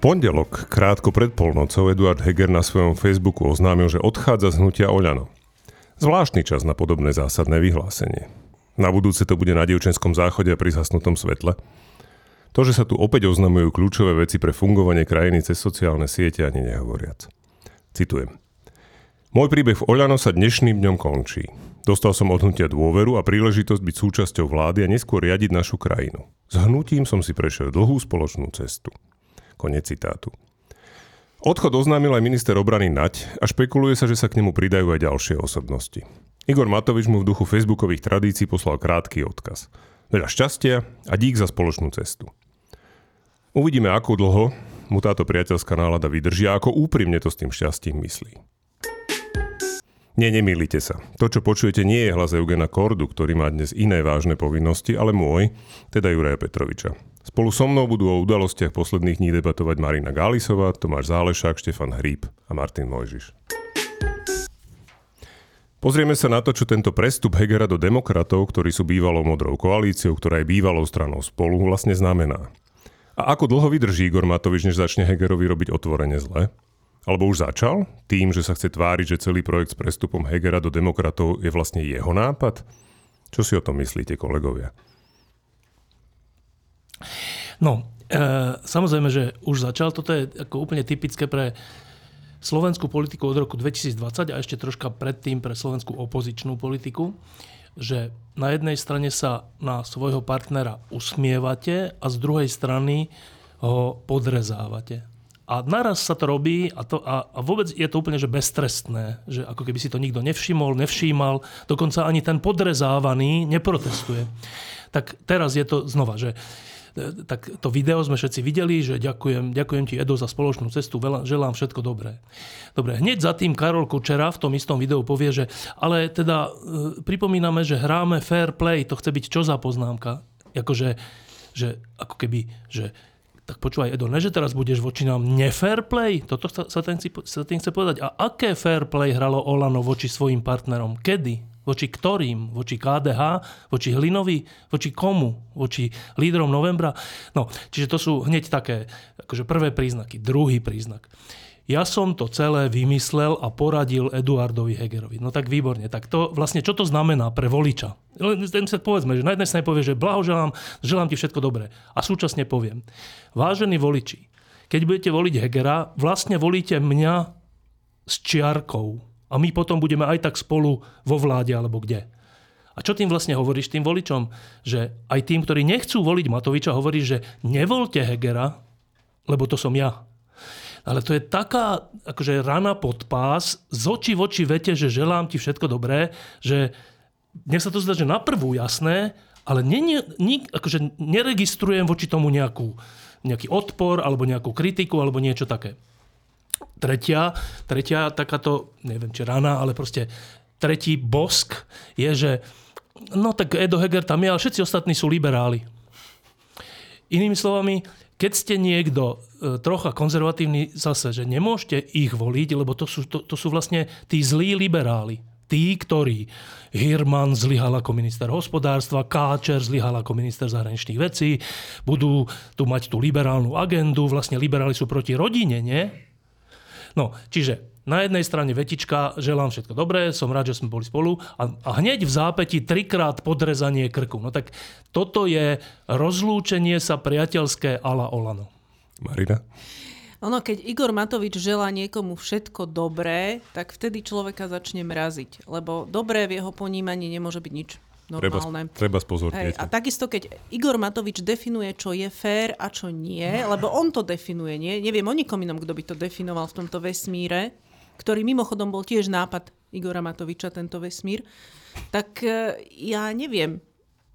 pondelok, krátko pred polnocou, Eduard Heger na svojom Facebooku oznámil, že odchádza z hnutia Oľano. Zvláštny čas na podobné zásadné vyhlásenie. Na budúce to bude na dievčenskom záchode a pri zasnutom svetle. To, že sa tu opäť oznamujú kľúčové veci pre fungovanie krajiny cez sociálne siete, ani nehovoriac. Citujem. Môj príbeh v Oľano sa dnešným dňom končí. Dostal som od hnutia dôveru a príležitosť byť súčasťou vlády a neskôr riadiť našu krajinu. S hnutím som si prešiel dlhú spoločnú cestu. Konec citátu. Odchod oznámil aj minister obrany Nať a špekuluje sa, že sa k nemu pridajú aj ďalšie osobnosti. Igor Matovič mu v duchu facebookových tradícií poslal krátky odkaz. Veľa šťastia a dík za spoločnú cestu. Uvidíme, ako dlho mu táto priateľská nálada vydrží a ako úprimne to s tým šťastím myslí. Nie, nemýlite sa. To, čo počujete, nie je hlas Eugena Kordu, ktorý má dnes iné vážne povinnosti, ale môj, teda Juraja Petroviča. Spolu so mnou budú o udalostiach posledných dní debatovať Marina Gálisová, Tomáš Zálešák, Štefan Hríb a Martin Mojžiš. Pozrieme sa na to, čo tento prestup Hegera do demokratov, ktorí sú bývalou modrou koalíciou, ktorá je bývalou stranou spolu, vlastne znamená. A ako dlho vydrží Igor Matovič, než začne Hegerovi robiť otvorene zle? Alebo už začal? Tým, že sa chce tváriť, že celý projekt s prestupom Hegera do demokratov je vlastne jeho nápad? Čo si o tom myslíte, kolegovia? No, e, samozrejme, že už začal. Toto je ako úplne typické pre slovenskú politiku od roku 2020 a ešte troška predtým pre slovenskú opozičnú politiku, že na jednej strane sa na svojho partnera usmievate a z druhej strany ho podrezávate. A naraz sa to robí a, to, a, a vôbec je to úplne že beztrestné, že ako keby si to nikto nevšimol, nevšímal, dokonca ani ten podrezávaný neprotestuje. Tak teraz je to znova, že E, tak to video sme všetci videli, že ďakujem, ďakujem ti Edo za spoločnú cestu, veľa, želám všetko dobré. Dobre, hneď za tým Karol Kučera v tom istom videu povie, že ale teda e, pripomíname, že hráme fair play, to chce byť čo za poznámka? Akože, že ako keby, že tak počúvaj, Edo, ne, že teraz budeš voči nám nefair play? Toto sa, sa, tým, sa tým chce povedať. A aké fair play hralo Olano voči svojim partnerom? Kedy? Voči ktorým? Voči KDH? Voči Hlinovi? Voči komu? Voči lídrom novembra? No, čiže to sú hneď také akože prvé príznaky. Druhý príznak. Ja som to celé vymyslel a poradil Eduardovi Hegerovi. No tak výborne. Tak to vlastne, čo to znamená pre voliča? Len sa povedzme, že na jednej strane povie, že blahoželám, želám ti všetko dobré. A súčasne poviem, vážení voliči, keď budete voliť Hegera, vlastne volíte mňa s čiarkou a my potom budeme aj tak spolu vo vláde alebo kde. A čo tým vlastne hovoríš tým voličom? Že aj tým, ktorí nechcú voliť Matoviča, hovoríš, že nevolte Hegera, lebo to som ja. Ale to je taká akože rana pod pás, z očí v oči vete, že želám ti všetko dobré, že mne sa to zdá, že na jasné, ale ne, ne, akože neregistrujem voči tomu nejakú, nejaký odpor alebo nejakú kritiku alebo niečo také. Tretia, tretia takáto, neviem či rana, ale proste tretí bosk je, že no tak Edo Heger tam je, ale všetci ostatní sú liberáli. Inými slovami, keď ste niekto e, trocha konzervatívny zase, že nemôžete ich voliť, lebo to sú, to, to sú vlastne tí zlí liberáli. Tí, ktorí Hirman zlyhal ako minister hospodárstva, Káčer zlyhal ako minister zahraničných vecí, budú tu mať tú liberálnu agendu, vlastne liberáli sú proti rodine, nie? No, čiže na jednej strane vetička, želám všetko dobré, som rád, že sme boli spolu a, a hneď v zápäti trikrát podrezanie krku. No tak toto je rozlúčenie sa priateľské ala Olano. Marina? Ono, keď Igor Matovič želá niekomu všetko dobré, tak vtedy človeka začne mraziť. Lebo dobré v jeho ponímaní nemôže byť nič normálne. Treba, treba spozornieť. A takisto, keď Igor Matovič definuje, čo je fér a čo nie, lebo on to definuje, nie? Neviem o nikom inom, kto by to definoval v tomto vesmíre, ktorý mimochodom bol tiež nápad Igora Matoviča, tento vesmír, tak e, ja neviem.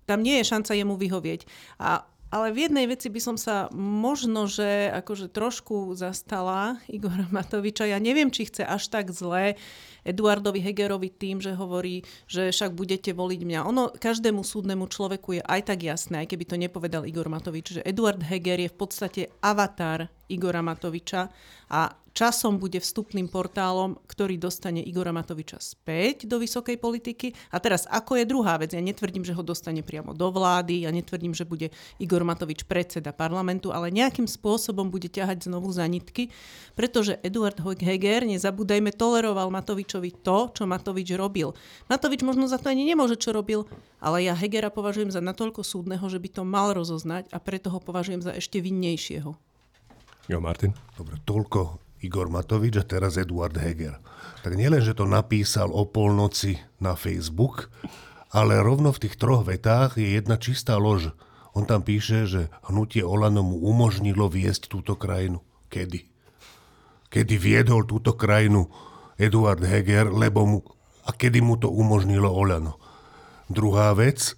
Tam nie je šanca jemu vyhovieť. A ale v jednej veci by som sa možno, že akože trošku zastala Igora Matoviča. Ja neviem, či chce až tak zle Eduardovi Hegerovi tým, že hovorí, že však budete voliť mňa. Ono každému súdnemu človeku je aj tak jasné, aj keby to nepovedal Igor Matovič, že Eduard Heger je v podstate avatar Igora Matoviča a časom bude vstupným portálom, ktorý dostane Igora Matoviča späť do vysokej politiky. A teraz, ako je druhá vec? Ja netvrdím, že ho dostane priamo do vlády, ja netvrdím, že bude Igor Matovič predseda parlamentu, ale nejakým spôsobom bude ťahať znovu za nitky, pretože Eduard Heger, nezabúdajme, toleroval Matovičovi to, čo Matovič robil. Matovič možno za to ani nemôže, čo robil, ale ja Hegera považujem za natoľko súdneho, že by to mal rozoznať a preto ho považujem za ešte vinnejšieho. Jo, Martin? Dobre, toľko Igor Matovič a teraz Eduard Heger. Tak nielen, že to napísal o polnoci na Facebook, ale rovno v tých troch vetách je jedna čistá lož. On tam píše, že hnutie Olano mu umožnilo viesť túto krajinu. Kedy? Kedy viedol túto krajinu Eduard Heger, lebo mu, a kedy mu to umožnilo Olano. Druhá vec,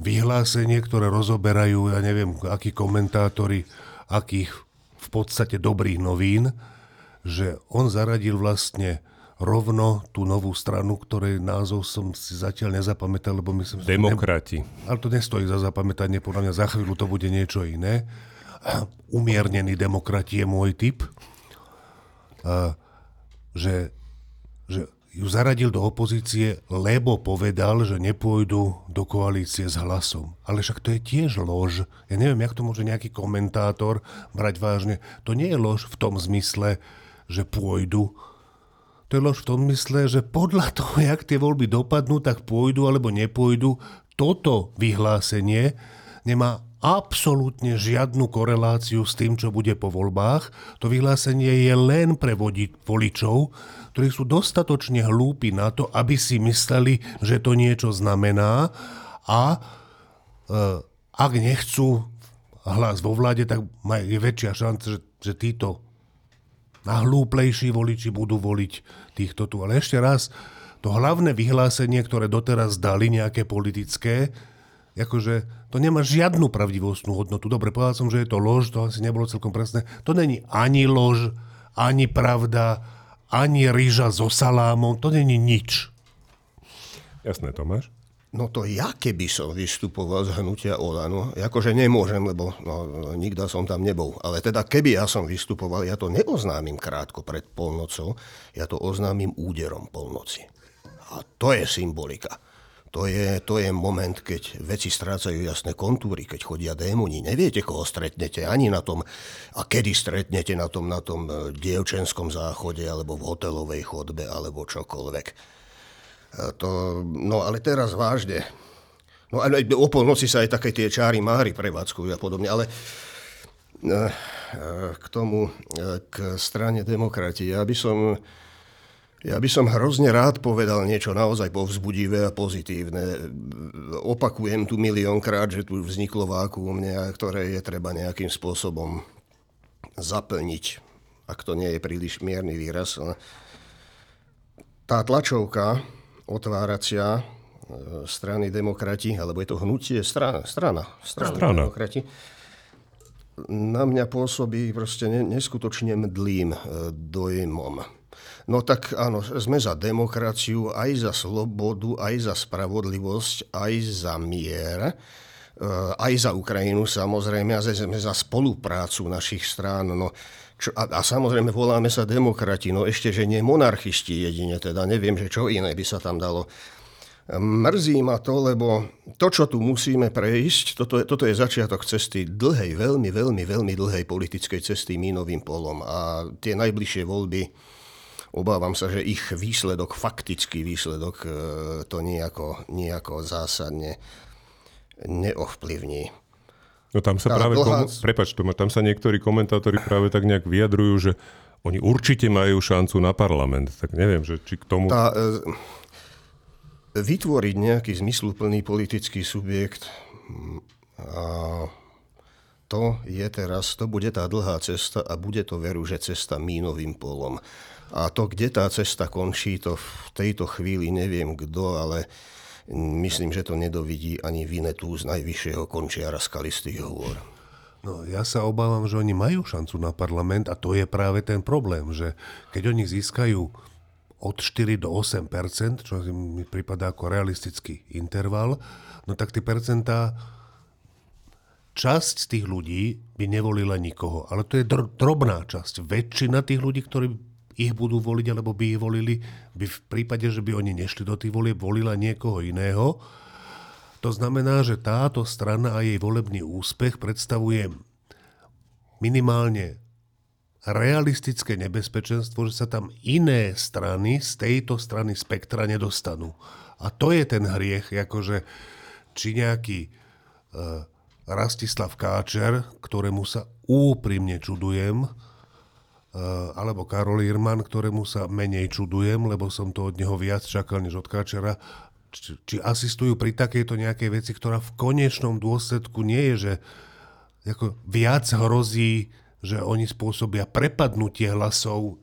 vyhlásenie, ktoré rozoberajú, ja neviem, akí komentátori, akých podstate dobrých novín, že on zaradil vlastne rovno tú novú stranu, ktorej názov som si zatiaľ nezapamätal, lebo myslím... Demokrati. Ne, ale to nestojí za zapamätanie, podľa mňa za chvíľu to bude niečo iné. Umiernený demokrati je môj typ. A, že, že ju zaradil do opozície, lebo povedal, že nepôjdu do koalície s hlasom. Ale však to je tiež lož. Ja neviem, jak to môže nejaký komentátor brať vážne. To nie je lož v tom zmysle, že pôjdu. To je lož v tom mysle, že podľa toho, jak tie voľby dopadnú, tak pôjdu alebo nepôjdu. Toto vyhlásenie nemá absolútne žiadnu koreláciu s tým, čo bude po voľbách. To vyhlásenie je len pre voličov, ktorí sú dostatočne hlúpi na to, aby si mysleli, že to niečo znamená a e, ak nechcú hlas vo vláde, tak je väčšia šanca, že, že títo hlúplejší voliči budú voliť týchto tu. Ale ešte raz, to hlavné vyhlásenie, ktoré doteraz dali nejaké politické, akože to nemá žiadnu pravdivostnú hodnotu. Dobre, povedal som, že je to lož, to asi nebolo celkom presné. To není ani lož, ani pravda, ani rýža so salámom, to není nič. Jasné, Tomáš. No to ja keby som vystupoval z hnutia Olano, akože nemôžem, lebo no, nikda som tam nebol. Ale teda keby ja som vystupoval, ja to neoznámim krátko pred polnocou, ja to oznámim úderom polnoci. A to je symbolika. To je, to je moment, keď veci strácajú jasné kontúry, keď chodia démoni. Neviete, koho stretnete ani na tom, a kedy stretnete na tom, na tom e, dievčenskom záchode, alebo v hotelovej chodbe, alebo čokoľvek to, no ale teraz vážne. No aj o polnoci sa aj také tie čáry máry prevádzkujú a podobne, ale eh, k tomu, eh, k strane demokrati. Ja by som, ja by som hrozne rád povedal niečo naozaj povzbudivé a pozitívne. Opakujem tu miliónkrát, že tu vzniklo vákuum, ktoré je treba nejakým spôsobom zaplniť, ak to nie je príliš mierny výraz. Tá tlačovka, otváracia e, strany demokrati, alebo je to hnutie strana, strana, strana, strana. demokrati, na mňa pôsobí proste neskutočne mdlým e, dojmom. No tak áno, sme za demokraciu, aj za slobodu, aj za spravodlivosť, aj za mier, e, aj za Ukrajinu samozrejme, a sme za spoluprácu našich strán. No, čo, a, a samozrejme voláme sa demokrati, no ešte, že nie monarchisti jedine, teda neviem, že čo iné by sa tam dalo. Mrzí ma to, lebo to, čo tu musíme prejsť, toto je, toto je začiatok cesty dlhej, veľmi, veľmi, veľmi dlhej politickej cesty mínovým polom. A tie najbližšie voľby, obávam sa, že ich výsledok, faktický výsledok, e, to nejako, nejako zásadne neovplyvní. No tam sa práve, dlhá... prepač, tam sa niektorí komentátori práve tak nejak vyjadrujú, že oni určite majú šancu na parlament. Tak neviem, že či k tomu... Tá, e, vytvoriť nejaký zmysluplný politický subjekt a to je teraz, to bude tá dlhá cesta a bude to veru, že cesta mínovým polom. A to, kde tá cesta končí, to v tejto chvíli neviem kto, ale Myslím, že to nedovidí ani Vinetu z najvyššieho končiara skalistých hôr. No, ja sa obávam, že oni majú šancu na parlament a to je práve ten problém, že keď oni získajú od 4 do 8% čo mi prípada ako realistický interval, no tak tie percentá časť z tých ľudí by nevolila nikoho. Ale to je dr- drobná časť. Väčšina tých ľudí, ktorí ich budú voliť, alebo by ich volili, by v prípade, že by oni nešli do tých volieb, volila niekoho iného. To znamená, že táto strana a jej volebný úspech predstavuje minimálne realistické nebezpečenstvo, že sa tam iné strany z tejto strany spektra nedostanú. A to je ten hriech, akože či nejaký uh, Rastislav Káčer, ktorému sa úprimne čudujem, alebo Karol Irman, ktorému sa menej čudujem, lebo som to od neho viac čakal než od Káčera, či, či asistujú pri takejto nejakej veci, ktorá v konečnom dôsledku nie je, že ako viac hrozí že oni spôsobia prepadnutie hlasov,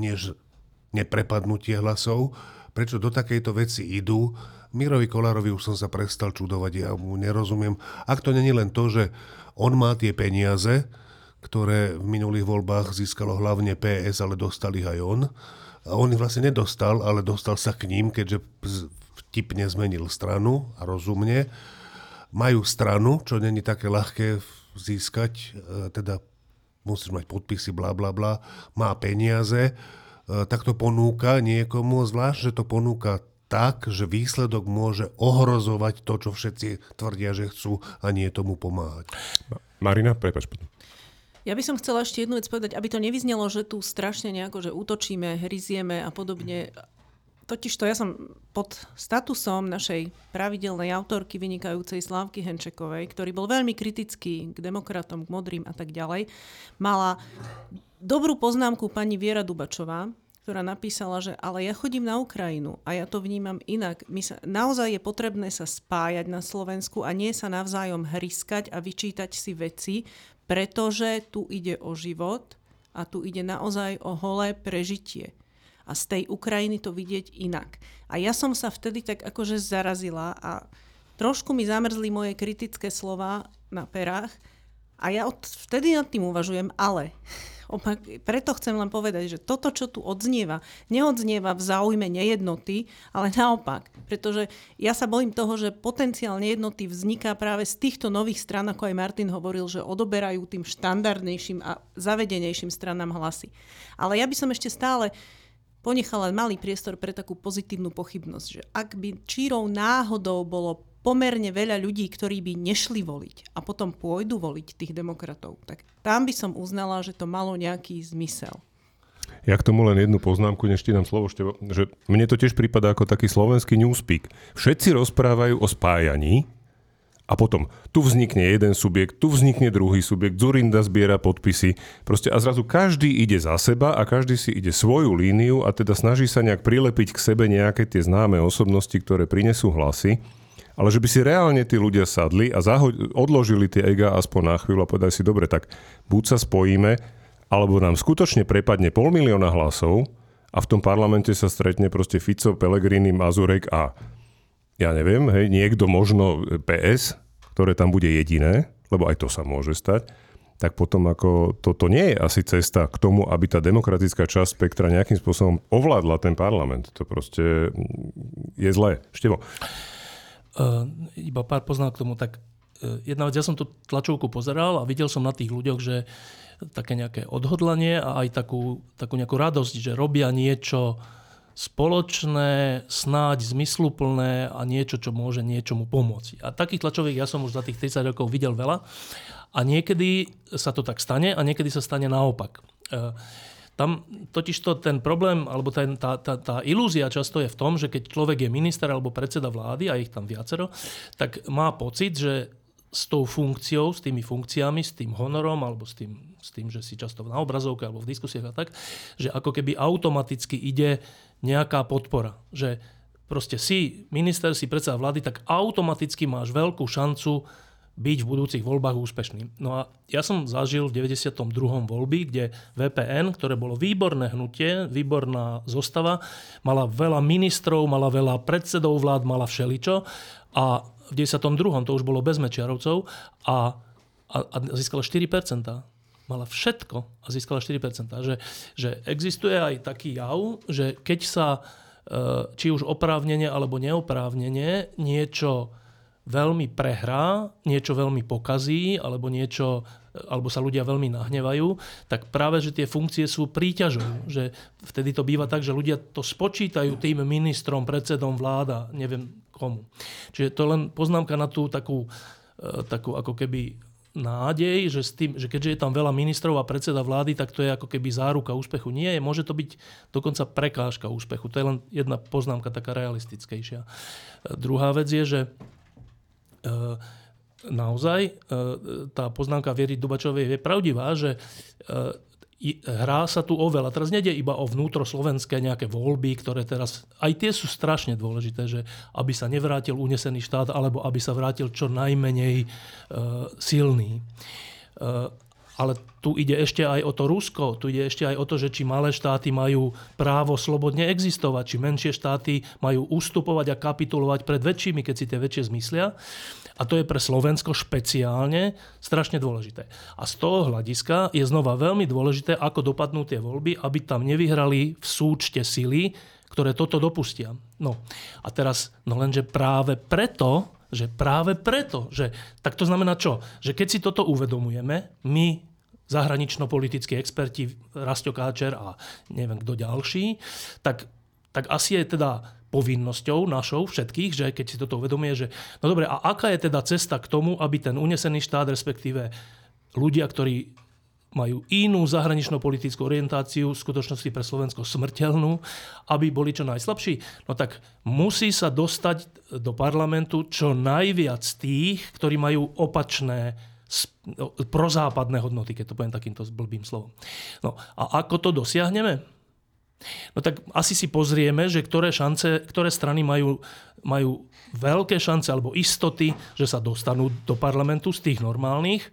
než neprepadnutie hlasov. Prečo do takejto veci idú? Mirovi Kolárovi už som sa prestal čudovať, ja mu nerozumiem. Ak to není len to, že on má tie peniaze, ktoré v minulých voľbách získalo hlavne PS, ale dostal ich aj on. A on ich vlastne nedostal, ale dostal sa k ním, keďže vtipne zmenil stranu a rozumne. Majú stranu, čo není také ľahké získať, e, teda musíš mať podpisy, bla bla bla, má peniaze, e, tak to ponúka niekomu, zvlášť, že to ponúka tak, že výsledok môže ohrozovať to, čo všetci tvrdia, že chcú a nie tomu pomáhať. Marina, prepač potom. Ja by som chcela ešte jednu vec povedať, aby to nevyznelo, že tu strašne nejako, že útočíme, hryzieme a podobne. Totiž to ja som pod statusom našej pravidelnej autorky vynikajúcej Slávky Henčekovej, ktorý bol veľmi kritický k demokratom, k modrým a tak ďalej, mala dobrú poznámku pani Viera Dubačová, ktorá napísala, že ale ja chodím na Ukrajinu a ja to vnímam inak. My sa, naozaj je potrebné sa spájať na Slovensku a nie sa navzájom hryskať a vyčítať si veci, pretože tu ide o život a tu ide naozaj o holé prežitie a z tej Ukrajiny to vidieť inak. A ja som sa vtedy tak akože zarazila a trošku mi zamrzli moje kritické slova na perách a ja od, vtedy nad tým uvažujem, ale opak, preto chcem len povedať, že toto, čo tu odznieva, neodznieva v záujme nejednoty, ale naopak. Pretože ja sa bojím toho, že potenciál nejednoty vzniká práve z týchto nových stran, ako aj Martin hovoril, že odoberajú tým štandardnejším a zavedenejším stranám hlasy. Ale ja by som ešte stále ponechala malý priestor pre takú pozitívnu pochybnosť, že ak by čírou náhodou bolo pomerne veľa ľudí, ktorí by nešli voliť a potom pôjdu voliť tých demokratov, tak tam by som uznala, že to malo nejaký zmysel. Ja k tomu len jednu poznámku, než ti dám slovo, Števo, že mne to tiež prípada ako taký slovenský newspeak. Všetci rozprávajú o spájaní, a potom tu vznikne jeden subjekt, tu vznikne druhý subjekt, Zurinda zbiera podpisy. Proste a zrazu každý ide za seba a každý si ide svoju líniu a teda snaží sa nejak prilepiť k sebe nejaké tie známe osobnosti, ktoré prinesú hlasy. Ale že by si reálne tí ľudia sadli a zaho- odložili tie ega aspoň na chvíľu a povedali si, dobre, tak buď sa spojíme, alebo nám skutočne prepadne pol milióna hlasov a v tom parlamente sa stretne proste Fico, Pelegrini, Mazurek a ja neviem, hej, niekto možno PS, ktoré tam bude jediné, lebo aj to sa môže stať, tak potom ako toto nie je asi cesta k tomu, aby tá demokratická časť spektra nejakým spôsobom ovládla ten parlament. To proste je zlé. Števo. Uh, iba pár poznám k tomu. Tak uh, jedna vec, ja som tú tlačovku pozeral a videl som na tých ľuďoch, že také nejaké odhodlanie a aj takú, takú nejakú radosť, že robia niečo, spoločné, snáď zmysluplné a niečo, čo môže niečomu pomôcť. A takých tlačoviek ja som už za tých 30 rokov videl veľa a niekedy sa to tak stane a niekedy sa stane naopak. Tam totižto ten problém, alebo ten, tá, tá, tá ilúzia často je v tom, že keď človek je minister alebo predseda vlády, a ich tam viacero, tak má pocit, že s tou funkciou, s tými funkciami, s tým honorom alebo s tým, s tým, že si často na obrazovke alebo v diskusiách a tak, že ako keby automaticky ide nejaká podpora. Že proste si minister, si predseda vlády, tak automaticky máš veľkú šancu byť v budúcich voľbách úspešný. No a ja som zažil v 92. voľby, kde VPN, ktoré bolo výborné hnutie, výborná zostava, mala veľa ministrov, mala veľa predsedov vlád, mala všeličo a v 92. to už bolo bez Mečiarovcov a, a, a získala 4%. Mala všetko a získala 4%. Že, že existuje aj taký jav, že keď sa e, či už oprávnenie alebo neoprávnenie niečo veľmi prehrá, niečo veľmi pokazí, alebo niečo alebo sa ľudia veľmi nahnevajú, tak práve, že tie funkcie sú príťažou. Že vtedy to býva tak, že ľudia to spočítajú tým ministrom, predsedom vláda, neviem komu. Čiže to len poznámka na tú takú, e, takú ako keby nádej, že, s tým, že keďže je tam veľa ministrov a predseda vlády, tak to je ako keby záruka úspechu. Nie je, môže to byť dokonca prekážka úspechu. To je len jedna poznámka taká realistickejšia. E, druhá vec je, že naozaj e, tá poznámka Viery Dubačovej je pravdivá, že e, hrá sa tu oveľa. Teraz nejde iba o vnútroslovenské nejaké voľby, ktoré teraz, aj tie sú strašne dôležité, že aby sa nevrátil unesený štát, alebo aby sa vrátil čo najmenej silný. Ale tu ide ešte aj o to Rusko, tu ide ešte aj o to, že či malé štáty majú právo slobodne existovať, či menšie štáty majú ustupovať a kapitulovať pred väčšími, keď si tie väčšie zmyslia. A to je pre Slovensko špeciálne strašne dôležité. A z toho hľadiska je znova veľmi dôležité, ako dopadnú tie voľby, aby tam nevyhrali v súčte sily, ktoré toto dopustia. No a teraz, no lenže práve preto, že práve preto, že tak to znamená čo? Že keď si toto uvedomujeme, my zahranično-politickí experti, Rasto Káčer a neviem kto ďalší, tak, tak asi je teda povinnosťou našou všetkých, že keď si toto uvedomuje, že no dobre, a aká je teda cesta k tomu, aby ten unesený štát, respektíve ľudia, ktorí majú inú zahranično-politickú orientáciu, v skutočnosti pre Slovensko smrteľnú, aby boli čo najslabší? No tak musí sa dostať do parlamentu čo najviac tých, ktorí majú opačné prozápadné hodnoty, keď to poviem takýmto blbým slovom. No a ako to dosiahneme? No tak asi si pozrieme, že ktoré, šance, ktoré strany majú, majú veľké šance alebo istoty, že sa dostanú do parlamentu z tých normálnych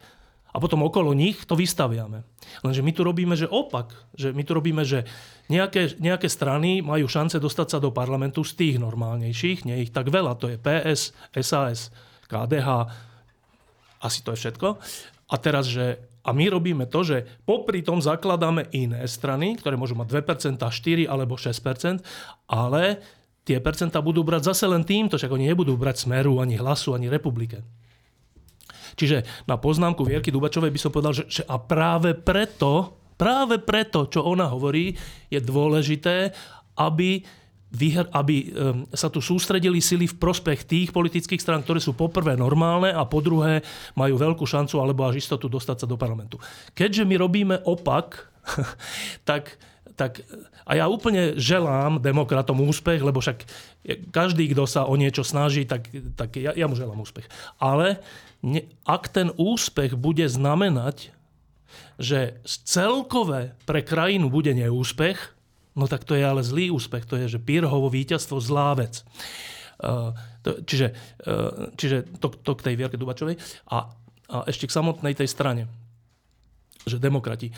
a potom okolo nich to vystaviame. Lenže my tu robíme, že opak. Že my tu robíme, že nejaké, nejaké strany majú šance dostať sa do parlamentu z tých normálnejších, nie ich tak veľa, to je PS, SAS, KDH, asi to je všetko. A teraz, že a my robíme to, že popri tom zakladáme iné strany, ktoré môžu mať 2%, 4 alebo 6%, ale tie percentá budú brať zase len týmto, však oni nebudú brať Smeru, ani Hlasu, ani Republike. Čiže na poznámku Vierky Dubačovej by som povedal, že, že a práve preto, práve preto, čo ona hovorí, je dôležité, aby aby sa tu sústredili sily v prospech tých politických strán, ktoré sú poprvé normálne a po druhé majú veľkú šancu alebo až istotu dostať sa do parlamentu. Keďže my robíme opak, tak tak a ja úplne želám demokratom úspech, lebo však každý, kto sa o niečo snaží, tak, tak ja, ja mu želám úspech. Ale ne, ak ten úspech bude znamenať, že celkové pre krajinu bude neúspech, No tak to je ale zlý úspech, to je, že Pirhovo víťazstvo zlá vec. To, čiže, uh, čiže to, to k tej Vierke Dubačovej. A, a ešte k samotnej tej strane že demokrati.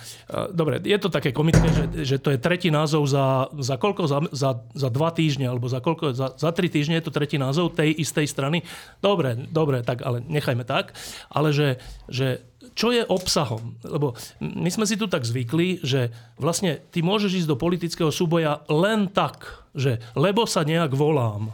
Dobre, je to také komické, že, že to je tretí názov za, za koľko? Za, za, za dva týždne, alebo za koľko? Za, za tri týždne je to tretí názov tej istej strany. Dobre, dobre, tak ale nechajme tak. Ale že, že čo je obsahom? Lebo my sme si tu tak zvykli, že vlastne ty môžeš ísť do politického súboja len tak, že lebo sa nejak volám,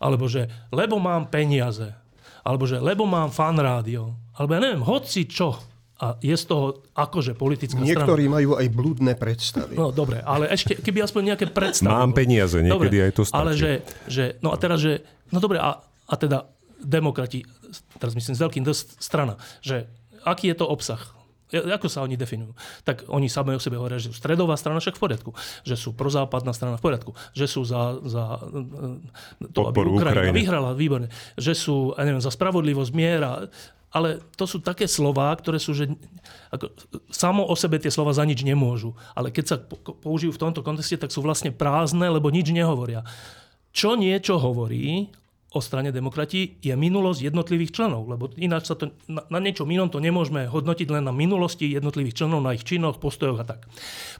alebo že lebo mám peniaze, alebo že lebo mám fan rádio, alebo ja neviem, hoci čo. A je z toho akože politická Niektorí strana. majú aj blúdne predstavy. No dobre, ale ešte, keby aspoň nejaké predstavy. Mám peniaze, niekedy dobre, aj to stačí. Ale že, že, no a teraz, že, no dobre, a, a teda demokrati, teraz myslím s veľkým dosť strana, že aký je to obsah? Ako sa oni definujú? Tak oni sami o sebe hovoria, že sú stredová strana však v poriadku, že sú prozápadná strana v poriadku, že sú za, za to, Podporu aby Ukrajina Ukrajiny. vyhrala, výborne, že sú, ja neviem, za spravodlivosť, miera, ale to sú také slová, ktoré sú, že ako, samo o sebe tie slova za nič nemôžu. Ale keď sa použijú v tomto kontexte, tak sú vlastne prázdne, lebo nič nehovoria. Čo niečo hovorí o strane demokrati je minulosť jednotlivých členov, lebo ináč sa to, na, na niečom inom to nemôžeme hodnotiť len na minulosti jednotlivých členov, na ich činoch, postojoch a tak.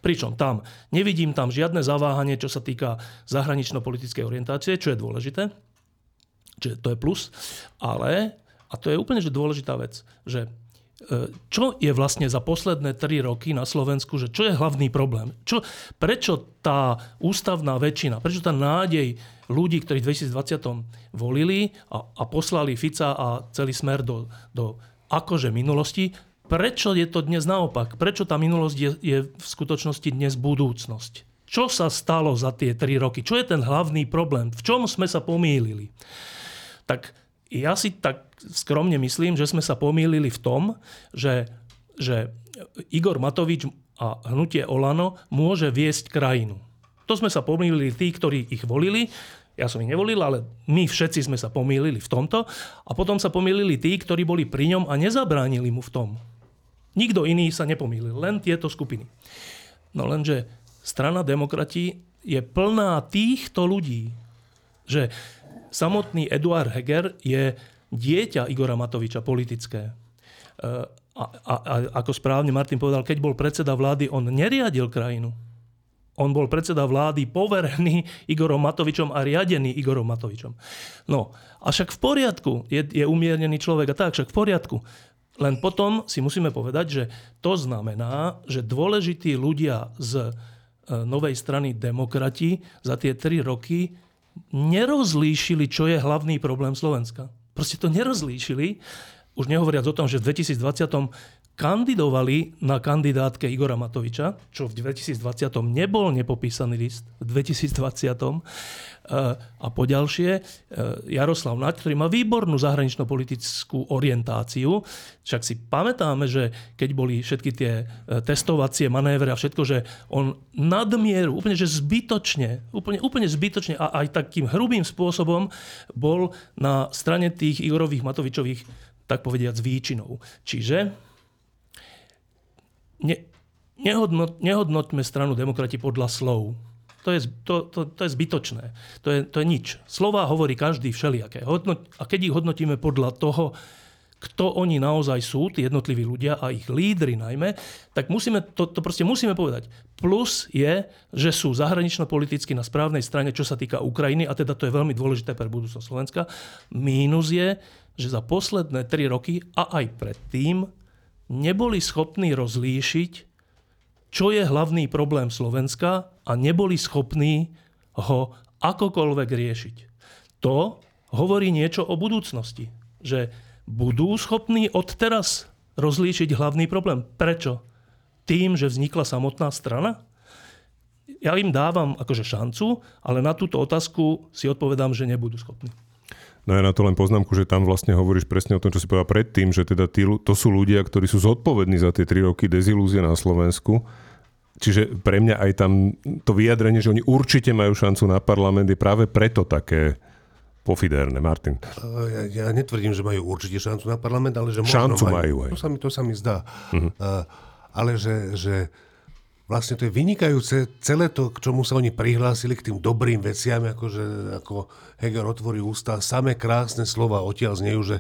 Pričom tam nevidím tam žiadne zaváhanie, čo sa týka zahranično-politickej orientácie, čo je dôležité, čiže to je plus, ale, a to je úplne že dôležitá vec, že čo je vlastne za posledné tri roky na Slovensku, že čo je hlavný problém? Čo, prečo tá ústavná väčšina, prečo tá nádej ľudí, ktorí v 2020 volili a, a poslali Fica a celý smer do, do akože minulosti, prečo je to dnes naopak? Prečo tá minulosť je, je v skutočnosti dnes budúcnosť? Čo sa stalo za tie tri roky? Čo je ten hlavný problém? V čom sme sa pomýlili? Tak ja si tak skromne myslím, že sme sa pomýlili v tom, že, že Igor Matovič a hnutie Olano môže viesť krajinu. To sme sa pomýlili tí, ktorí ich volili. Ja som ich nevolil, ale my všetci sme sa pomýlili v tomto. A potom sa pomýlili tí, ktorí boli pri ňom a nezabránili mu v tom. Nikto iný sa nepomýlil, len tieto skupiny. No lenže strana demokrati je plná týchto ľudí, že samotný Eduard Heger je dieťa Igora Matoviča politické. E, a, a, a ako správne Martin povedal, keď bol predseda vlády, on neriadil krajinu. On bol predseda vlády poverený Igorom Matovičom a riadený Igorom Matovičom. No, a však v poriadku, je, je umiernený človek a tak, však v poriadku. Len potom si musíme povedať, že to znamená, že dôležití ľudia z E, novej strany demokrati za tie tri roky nerozlíšili, čo je hlavný problém Slovenska. Proste to nerozlíšili. Už nehovoriac o tom, že v 2020 kandidovali na kandidátke Igora Matoviča, čo v 2020 nebol nepopísaný list, v 2020. Eh, a poďalšie eh, Jaroslav Naď, ktorý má výbornú zahranično-politickú orientáciu. Však si pamätáme, že keď boli všetky tie eh, testovacie manévre a všetko, že on nadmieru, úplne že zbytočne, úplne, úplne zbytočne a aj takým hrubým spôsobom bol na strane tých Igorových Matovičových tak povediať, s výčinou. Čiže ne, nehodnot, nehodnotme stranu demokrati podľa slov. To je, to, to, to je zbytočné. To je, to je nič. Slova hovorí každý všelijaké. Hodnot, a keď ich hodnotíme podľa toho, kto oni naozaj sú, tí jednotliví ľudia a ich lídry najmä, tak musíme, to, to proste musíme povedať. Plus je, že sú zahranično-politicky na správnej strane, čo sa týka Ukrajiny, a teda to je veľmi dôležité pre budúcnosť Slovenska. Mínus je, že za posledné tri roky a aj predtým neboli schopní rozlíšiť, čo je hlavný problém Slovenska a neboli schopní ho akokoľvek riešiť. To hovorí niečo o budúcnosti. Že budú schopní odteraz rozlíšiť hlavný problém. Prečo? Tým, že vznikla samotná strana? Ja im dávam akože šancu, ale na túto otázku si odpovedám, že nebudú schopní. No ja na to len poznámku, že tam vlastne hovoríš presne o tom, čo si povedal predtým, že teda tí, to sú ľudia, ktorí sú zodpovední za tie tri roky dezilúzie na Slovensku. Čiže pre mňa aj tam to vyjadrenie, že oni určite majú šancu na parlament, je práve preto také pofiderné. Martin. Ja, ja netvrdím, že majú určite šancu na parlament, ale že možno šancu majú. majú aj. To sa mi, to sa mi zdá. Uh-huh. Uh, ale že, že vlastne to je vynikajúce celé to, k čomu sa oni prihlásili, k tým dobrým veciam, akože ako Heger otvorí ústa, samé krásne slova odtiaľ znejú, že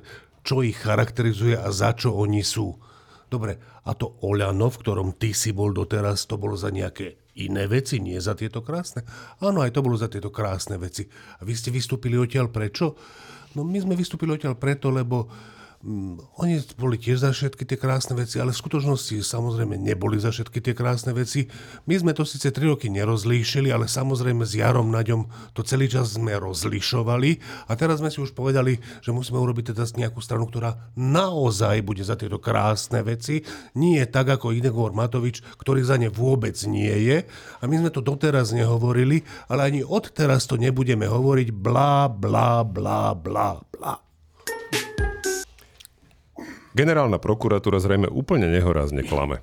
čo ich charakterizuje a za čo oni sú. Dobre, a to Oľano, v ktorom ty si bol doteraz, to bolo za nejaké iné veci, nie za tieto krásne? Áno, aj to bolo za tieto krásne veci. A vy ste vystúpili odtiaľ prečo? No my sme vystúpili odtiaľ preto, lebo Mm, oni boli tiež za všetky tie krásne veci, ale v skutočnosti samozrejme neboli za všetky tie krásne veci. My sme to síce tri roky nerozlíšili, ale samozrejme s Jarom na ňom to celý čas sme rozlišovali a teraz sme si už povedali, že musíme urobiť teda nejakú stranu, ktorá naozaj bude za tieto krásne veci, nie tak ako Igor Matovič, ktorý za ne vôbec nie je. A my sme to doteraz nehovorili, ale ani odteraz to nebudeme hovoriť blá, blá, blá, blá, Generálna prokuratúra zrejme úplne nehorázne klame.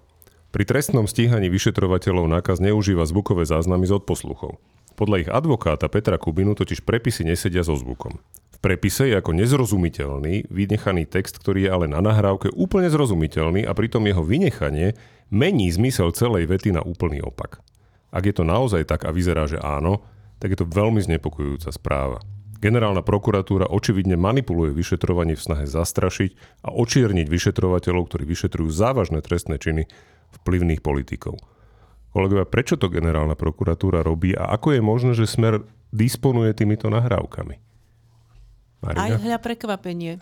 Pri trestnom stíhaní vyšetrovateľov nákaz neužíva zvukové záznamy z odposluchov. Podľa ich advokáta Petra Kubinu totiž prepisy nesedia so zvukom. V prepise je ako nezrozumiteľný vynechaný text, ktorý je ale na nahrávke úplne zrozumiteľný a pritom jeho vynechanie mení zmysel celej vety na úplný opak. Ak je to naozaj tak a vyzerá, že áno, tak je to veľmi znepokojujúca správa. Generálna prokuratúra očividne manipuluje vyšetrovanie v snahe zastrašiť a očierniť vyšetrovateľov, ktorí vyšetrujú závažné trestné činy vplyvných politikov. Kolegovia, prečo to generálna prokuratúra robí a ako je možné, že Smer disponuje týmito nahrávkami? Marina? Aj hľa prekvapenie.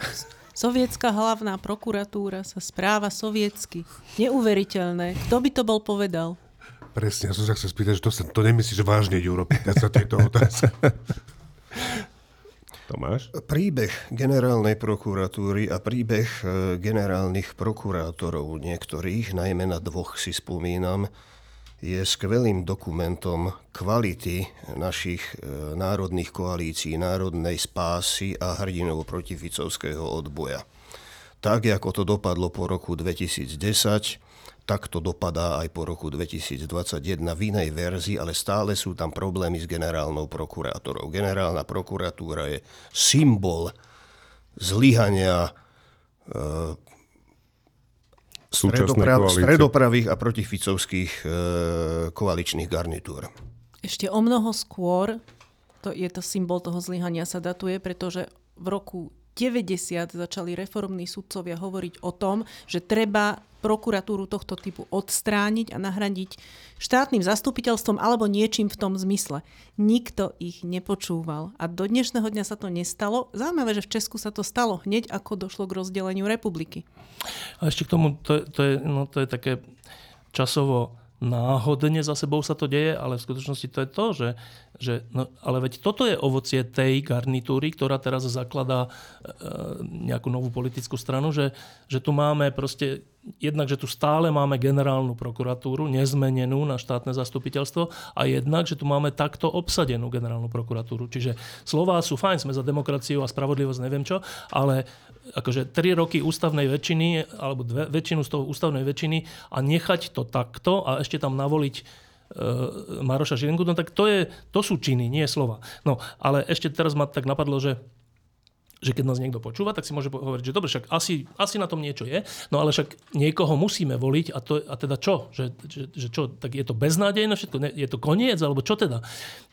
Sovietská hlavná prokuratúra sa správa sovietsky. Neuveriteľné. Kto by to bol povedal? Presne, ja som sa chcel spýtať, že to, sa, to nemyslíš vážne, Juro, pýtať sa tejto otázky. Tomáš? Príbeh generálnej prokuratúry a príbeh e, generálnych prokurátorov niektorých, najmä na dvoch si spomínam, je skvelým dokumentom kvality našich e, národných koalícií, národnej spásy a hrdinov protificovského odboja. Tak, ako to dopadlo po roku 2010, tak to dopadá aj po roku 2021 v inej verzii, ale stále sú tam problémy s generálnou prokurátorou. Generálna prokuratúra je symbol zlyhania e, stredoprav, stredopravých a protificovských e, koaličných garnitúr. Ešte o mnoho skôr to je to symbol toho zlyhania sa datuje, pretože v roku 90 začali reformní sudcovia hovoriť o tom, že treba prokuratúru tohto typu odstrániť a nahradiť štátnym zastupiteľstvom alebo niečím v tom zmysle. Nikto ich nepočúval a do dnešného dňa sa to nestalo. Zaujímavé, že v Česku sa to stalo hneď ako došlo k rozdeleniu republiky. A ešte k tomu, to, to, je, no, to je také časovo náhodne za sebou sa to deje, ale v skutočnosti to je to, že, že no, ale veď toto je ovocie tej garnitúry, ktorá teraz zakladá e, nejakú novú politickú stranu, že, že tu máme proste jednak, že tu stále máme generálnu prokuratúru, nezmenenú na štátne zastupiteľstvo a jednak, že tu máme takto obsadenú generálnu prokuratúru. Čiže slová sú fajn, sme za demokraciu a spravodlivosť, neviem čo, ale akože tri roky ústavnej väčšiny, alebo dve, väčšinu z toho ústavnej väčšiny a nechať to takto a ešte tam navoliť e, Maroša Žilinku, no tak to, je, to sú činy, nie slova. No, ale ešte teraz ma tak napadlo, že že keď nás niekto počúva, tak si môže hovoriť, že dobre, však asi, asi na tom niečo je, no ale však niekoho musíme voliť a, to, a teda čo? Že, že, že čo? Tak je to beznádejné všetko? Je to koniec? Alebo čo teda?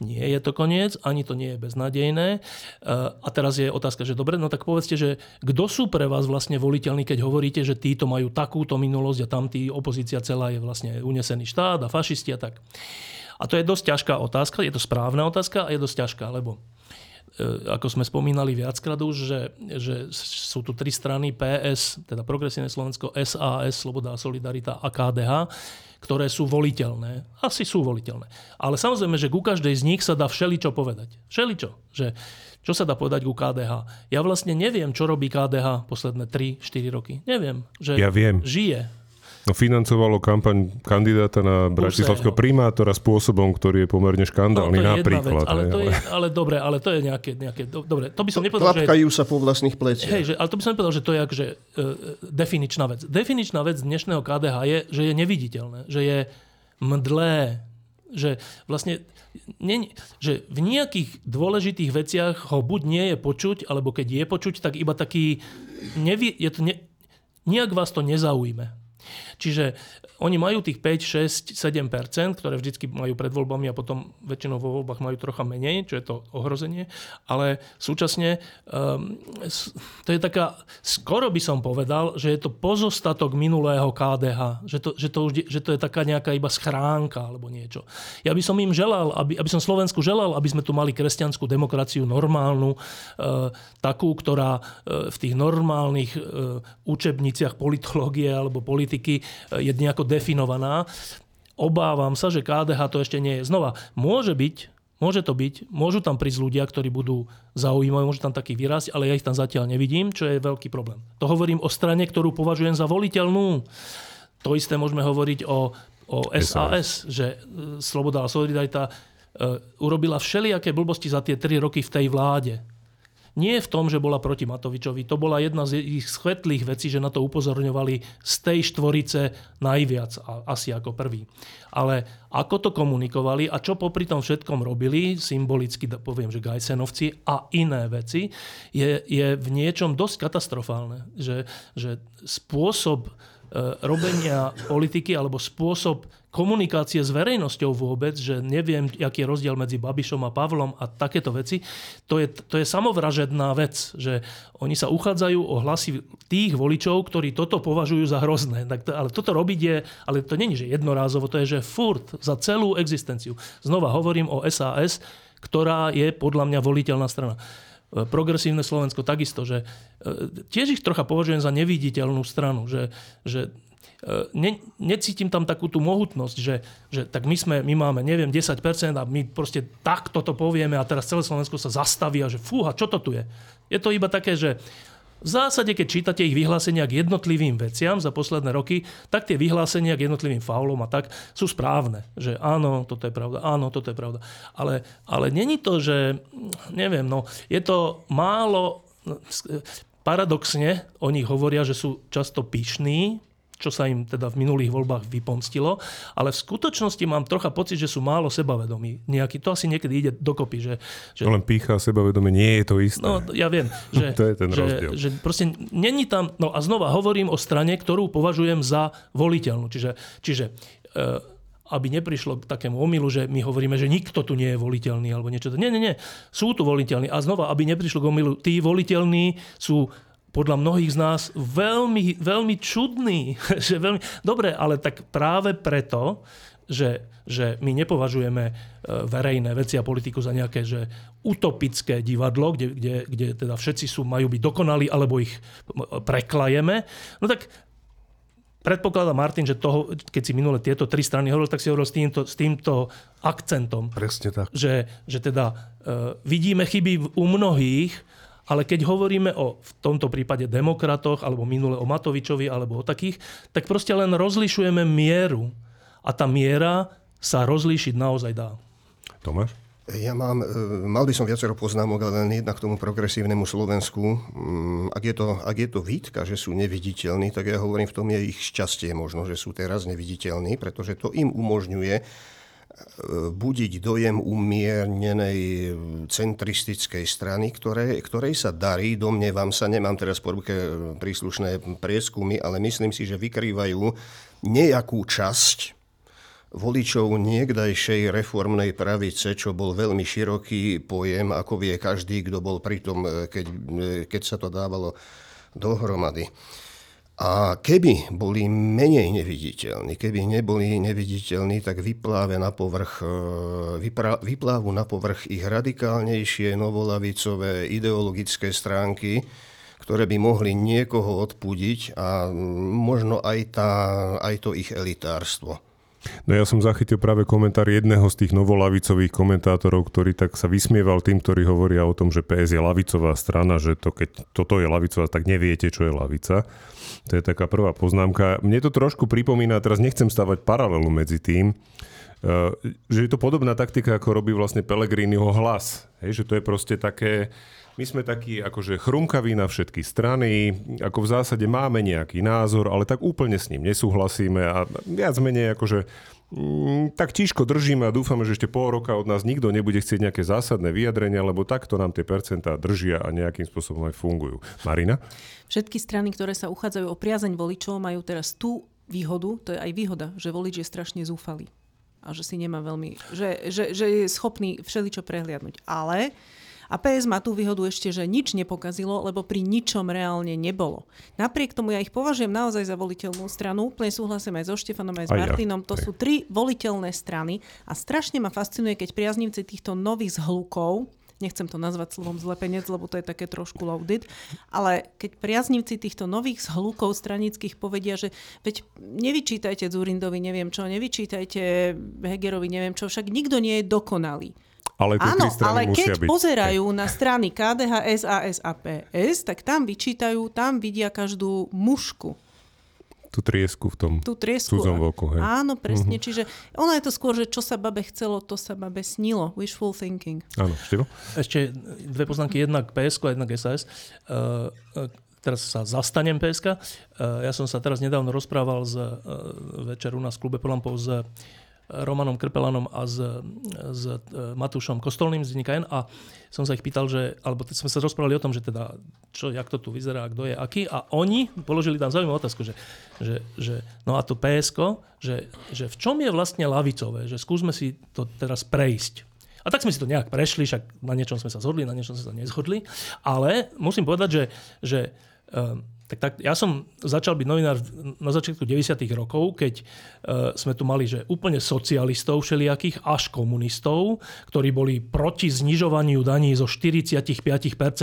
Nie je to koniec, ani to nie je beznádejné. Eh, a teraz je otázka, že dobre, no tak povedzte, že kto sú pre vás vlastne voliteľní, keď hovoríte, že títo majú takúto minulosť a tamtí opozícia celá je vlastne unesený štát a fašisti a tak. A to je dosť ťažká otázka, je to správna otázka a je dosť ťažká, lebo E, ako sme spomínali viackrát už, že, že sú tu tri strany PS, teda Progresívne Slovensko, SAS, Sloboda a Solidarita a KDH, ktoré sú voliteľné. Asi sú voliteľné. Ale samozrejme, že ku každej z nich sa dá všeličo povedať. Všeličo. Že, čo sa dá povedať ku KDH? Ja vlastne neviem, čo robí KDH posledné 3-4 roky. Neviem. Že ja viem. Žije financovalo kampaň kandidáta na bratislavského primátora spôsobom, ktorý je pomerne škandálny no, to je napríklad. Vec, ale, to je, ale dobre, ale to je nejaké, nejaké dobre, to by som nepovedal, Klapkajú že... sa po vlastných pleciach. Hej, že, ale to by som nepovedal, že to je akože, uh, definičná vec. Definičná vec dnešného KDH je, že je neviditeľné, že je mdlé, že vlastne nie, že v nejakých dôležitých veciach ho buď nie je počuť, alebo keď je počuť, tak iba taký, nevi, je to ne, nejak vás to nezaujme. Čiže oni majú tých 5, 6, 7% ktoré vždycky majú pred voľbami a potom väčšinou vo voľbách majú trocha menej, čo je to ohrozenie, ale súčasne um, to je taká, skoro by som povedal, že je to pozostatok minulého KDH, že to, že to, už, že to je taká nejaká iba schránka alebo niečo. Ja by som im želal, aby, aby som Slovensku želal, aby sme tu mali kresťanskú demokraciu normálnu, uh, takú, ktorá uh, v tých normálnych uh, učebniciach politológie alebo politiky je nejako definovaná. Obávam sa, že KDH to ešte nie je. Znova, môže byť, Môže to byť, môžu tam prísť ľudia, ktorí budú zaujímaví, môže tam taký vyrásť, ale ja ich tam zatiaľ nevidím, čo je veľký problém. To hovorím o strane, ktorú považujem za voliteľnú. To isté môžeme hovoriť o, o SAS, SAS, že e, Sloboda a Solidarita e, urobila všelijaké blbosti za tie tri roky v tej vláde nie v tom, že bola proti Matovičovi. To bola jedna z ich svetlých vecí, že na to upozorňovali z tej štvorice najviac, asi ako prvý. Ale ako to komunikovali a čo popri tom všetkom robili, symbolicky poviem, že Gajsenovci a iné veci, je, je v niečom dosť katastrofálne. Že, že spôsob e, robenia politiky alebo spôsob komunikácie s verejnosťou vôbec, že neviem, aký je rozdiel medzi Babišom a Pavlom a takéto veci, to je, to je samovražedná vec, že oni sa uchádzajú o hlasy tých voličov, ktorí toto považujú za hrozné. Tak to, ale toto robiť je, ale to není, že jednorázovo, to je, že furt, za celú existenciu. Znova hovorím o SAS, ktorá je podľa mňa voliteľná strana. progresívne Slovensko takisto, že e, tiež ich trocha považujem za neviditeľnú stranu, že, že ne, necítim tam takú tú mohutnosť, že, že tak my, sme, my máme, neviem, 10% a my proste takto to povieme a teraz celé Slovensko sa zastaví a že fúha, čo to tu je? Je to iba také, že v zásade, keď čítate ich vyhlásenia k jednotlivým veciam za posledné roky, tak tie vyhlásenia k jednotlivým faulom a tak sú správne. Že áno, toto je pravda, áno, toto je pravda. Ale, ale není to, že, neviem, no, je to málo, no, paradoxne o nich hovoria, že sú často pyšní, čo sa im teda v minulých voľbách vypomstilo, ale v skutočnosti mám trocha pocit, že sú málo sebavedomí. Nejaký, to asi niekedy ide dokopy. Že, že... No len pícha sebavedomie nie je to isté. No, ja viem, že, to je ten že, rozdiel. že proste není tam, no a znova hovorím o strane, ktorú považujem za voliteľnú. Čiže, čiže e, aby neprišlo k takému omilu, že my hovoríme, že nikto tu nie je voliteľný alebo niečo. Nie, nie, nie. Sú tu voliteľní. A znova, aby neprišlo k omilu, tí voliteľní sú podľa mnohých z nás veľmi, veľmi čudný. že veľmi... Dobre, ale tak práve preto, že, že my nepovažujeme e, verejné veci a politiku za nejaké že utopické divadlo, kde, kde, kde teda všetci sú, majú byť dokonalí, alebo ich preklajeme, no tak predpokladá Martin, že toho, keď si minule tieto tri strany hovoril, tak si hovoril s týmto, s týmto akcentom. Presne tak. Že, že teda uh, vidíme chyby u mnohých, ale keď hovoríme o v tomto prípade demokratoch, alebo minule o Matovičovi, alebo o takých, tak proste len rozlišujeme mieru. A tá miera sa rozlíšiť naozaj dá. Tomáš? Ja mám, e, mal by som viacero poznámok, ale len jedna k tomu progresívnemu Slovensku. Mm, ak je, to, ak je to výtka, že sú neviditeľní, tak ja hovorím, v tom je ich šťastie možno, že sú teraz neviditeľní, pretože to im umožňuje budiť dojem umiernenej centristickej strany, ktoré, ktorej sa darí, domnievam sa, nemám teraz po ruke príslušné prieskumy, ale myslím si, že vykrývajú nejakú časť voličov niekdajšej reformnej pravice, čo bol veľmi široký pojem, ako vie každý, kto bol pri tom, keď, keď sa to dávalo dohromady. A keby boli menej neviditeľní, keby neboli neviditeľní, tak vypláve na povrch, e, vypra, vyplávu na povrch ich radikálnejšie novolavicové ideologické stránky, ktoré by mohli niekoho odpudiť a možno aj, tá, aj to ich elitárstvo. No ja som zachytil práve komentár jedného z tých novolavicových komentátorov, ktorý tak sa vysmieval tým, ktorí hovoria o tom, že PS je lavicová strana, že to, keď toto je lavicová, tak neviete, čo je lavica. To je taká prvá poznámka. Mne to trošku pripomína, teraz nechcem stavať paralelu medzi tým, eh, že je to podobná taktika, ako robí vlastne Pelegriniho hlas. Hej, že to je proste také, my sme takí akože chrumkaví na všetky strany, ako v zásade máme nejaký názor, ale tak úplne s ním nesúhlasíme a viac menej akože mm, tak tížko držíme a dúfame, že ešte pol roka od nás nikto nebude chcieť nejaké zásadné vyjadrenia, lebo takto nám tie percentá držia a nejakým spôsobom aj fungujú. Marina? Všetky strany, ktoré sa uchádzajú o priazeň voličov, majú teraz tú výhodu, to je aj výhoda, že volič je strašne zúfalý a že si nemá veľmi, že, že, že je schopný všeličo prehliadnúť. Ale a PS má tú výhodu ešte, že nič nepokazilo, lebo pri ničom reálne nebolo. Napriek tomu ja ich považujem naozaj za voliteľnú stranu. Úplne súhlasím aj so Štefanom, aj s Martinom. To sú tri voliteľné strany a strašne ma fascinuje, keď priaznivci týchto nových zhlukov, nechcem to nazvať slovom zlepenec, lebo to je také trošku loaded, ale keď priaznivci týchto nových zhlukov stranických povedia, že veď nevyčítajte Zurindovi neviem čo, nevyčítajte Hegerovi neviem čo, však nikto nie je dokonalý. Ale tie Áno, tri ale keď byť. pozerajú na strany KDH, SAS a PS, tak tam vyčítajú, tam vidia každú mušku tú triesku v tom tú triesku. cudzom voku. Hej. Áno, presne. Uh-huh. Čiže ono je to skôr, že čo sa babe chcelo, to sa babe snilo. Wishful thinking. Áno, Števo? Ešte dve poznámky, jednak PSK a jednak SAS. Uh, uh, teraz sa zastanem PSK. Uh, ja som sa teraz nedávno rozprával z uh, večer u nás v klube Polampov s Romanom Krpelanom a s, s e, Matúšom Kostolným z Denníka N. A som sa ich pýtal, že, alebo sme sa rozprávali o tom, že teda, čo, jak to tu vyzerá, kto je aký. A oni položili tam zaujímavú otázku, že, že, že no a to PSK, že, že v čom je vlastne lavicové, že skúsme si to teraz prejsť. A tak sme si to nejak prešli, však na niečom sme sa zhodli, na niečom sme sa nezhodli, ale musím povedať, že, že um, tak, tak ja som začal byť novinár na začiatku 90. rokov, keď e, sme tu mali že úplne socialistov všelijakých až komunistov, ktorí boli proti znižovaniu daní zo 45%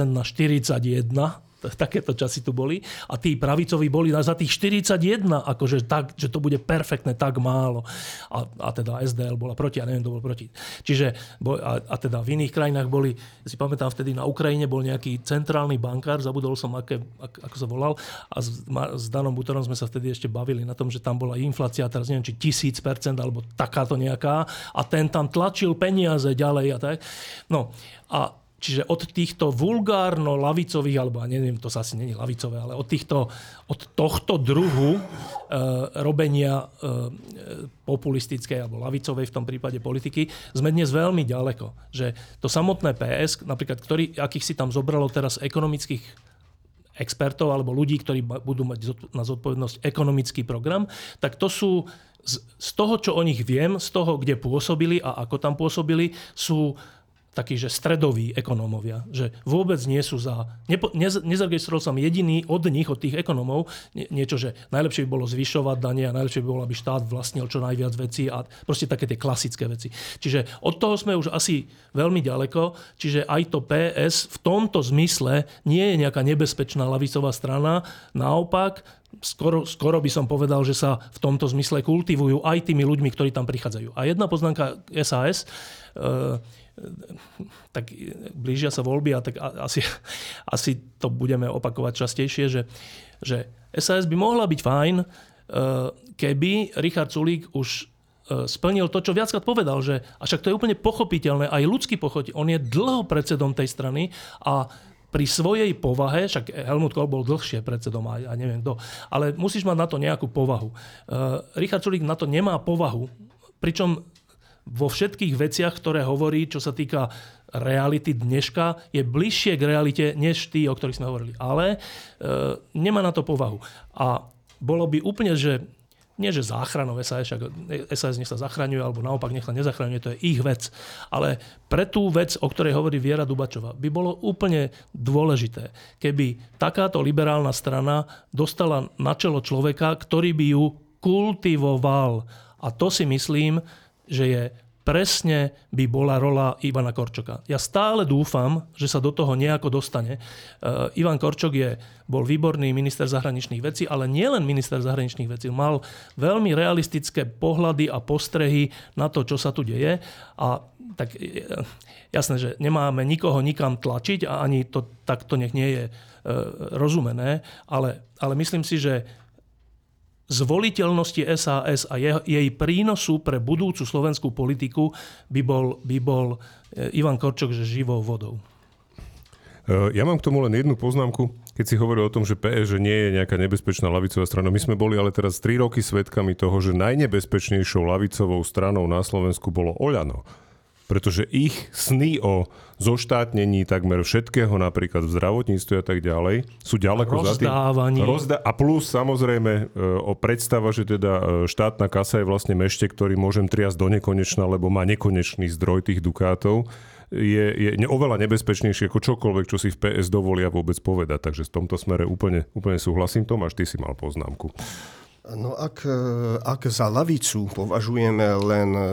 na 41 takéto časy tu boli. A tí pravicoví boli za tých 41, akože tak, že to bude perfektné, tak málo. A, a teda SDL bola proti, a neviem, kto bol proti. Čiže, a, a teda v iných krajinách boli, si pamätám, vtedy na Ukrajine bol nejaký centrálny bankár, zabudol som, aké, ako sa volal, a s, s Danom Butorom sme sa vtedy ešte bavili na tom, že tam bola inflácia, teraz neviem, či tisíc percent, alebo takáto nejaká, a ten tam tlačil peniaze ďalej a tak. No, a Čiže od týchto vulgárno-lavicových, alebo neviem, to sa asi není lavicové, ale od, týchto, od tohto druhu e, robenia e, populistickej alebo lavicovej v tom prípade politiky sme dnes veľmi ďaleko. Že to samotné PS, napríklad, ktorý, akých si tam zobralo teraz ekonomických expertov alebo ľudí, ktorí budú mať na zodpovednosť ekonomický program, tak to sú z, z toho, čo o nich viem, z toho, kde pôsobili a ako tam pôsobili, sú takí, že stredoví ekonómovia, že vôbec nie sú za... Nepo, nez, nezaregistroval som jediný od nich, od tých ekonómov, nie, niečo, že najlepšie by bolo zvyšovať dane a najlepšie by bolo, aby štát vlastnil čo najviac vecí a proste také tie klasické veci. Čiže od toho sme už asi veľmi ďaleko, čiže aj to PS v tomto zmysle nie je nejaká nebezpečná lavicová strana, naopak skoro, skoro by som povedal, že sa v tomto zmysle kultivujú aj tými ľuďmi, ktorí tam prichádzajú. A jedna poznámka SAS, e, tak blížia sa voľby a tak asi, asi to budeme opakovať častejšie, že, že SAS by mohla byť fajn, e, keby Richard Sulík už e, splnil to, čo viackrát povedal, že a však to je úplne pochopiteľné, aj ľudský pochopiteľ, on je dlho predsedom tej strany a pri svojej povahe, však Helmut Kohl bol dlhšie predsedom a ja neviem kto, ale musíš mať na to nejakú povahu. Uh, Richard Sulík na to nemá povahu, pričom vo všetkých veciach, ktoré hovorí, čo sa týka reality dneška, je bližšie k realite, než tí, o ktorých sme hovorili. Ale e, nemá na to povahu. A bolo by úplne, že nie že záchranou SAS, však SAS nech sa zachraňuje, alebo naopak nech sa nezachraňuje, to je ich vec. Ale pre tú vec, o ktorej hovorí Viera Dubačová, by bolo úplne dôležité, keby takáto liberálna strana dostala na čelo človeka, ktorý by ju kultivoval. A to si myslím, že je presne by bola rola Ivana Korčoka. Ja stále dúfam, že sa do toho nejako dostane. Uh, Ivan Korčok je, bol výborný minister zahraničných vecí, ale nielen minister zahraničných vecí. Mal veľmi realistické pohľady a postrehy na to, čo sa tu deje. A tak e, jasné, že nemáme nikoho nikam tlačiť a ani to takto nech nie je uh, rozumené, ale, ale myslím si, že zvoliteľnosti SAS a jej prínosu pre budúcu slovenskú politiku by bol, by bol e, Ivan Korčok že živou vodou. E, ja mám k tomu len jednu poznámku, keď si hovoril o tom, že PS že nie je nejaká nebezpečná lavicová strana. My sme boli ale teraz 3 roky svedkami toho, že najnebezpečnejšou lavicovou stranou na Slovensku bolo Oľano pretože ich sny o zoštátnení takmer všetkého, napríklad v zdravotníctve a tak ďalej, sú ďaleko za tým. Rozda- a plus samozrejme e, o predstava, že teda e, štátna kasa je vlastne mešte, ktorý môžem triasť do nekonečna, lebo má nekonečný zdroj tých dukátov, je, je oveľa nebezpečnejšie ako čokoľvek, čo si v PS dovolia vôbec povedať. Takže v tomto smere úplne, úplne súhlasím. Tomáš, ty si mal poznámku. No ak, e, ak za lavicu považujeme len e,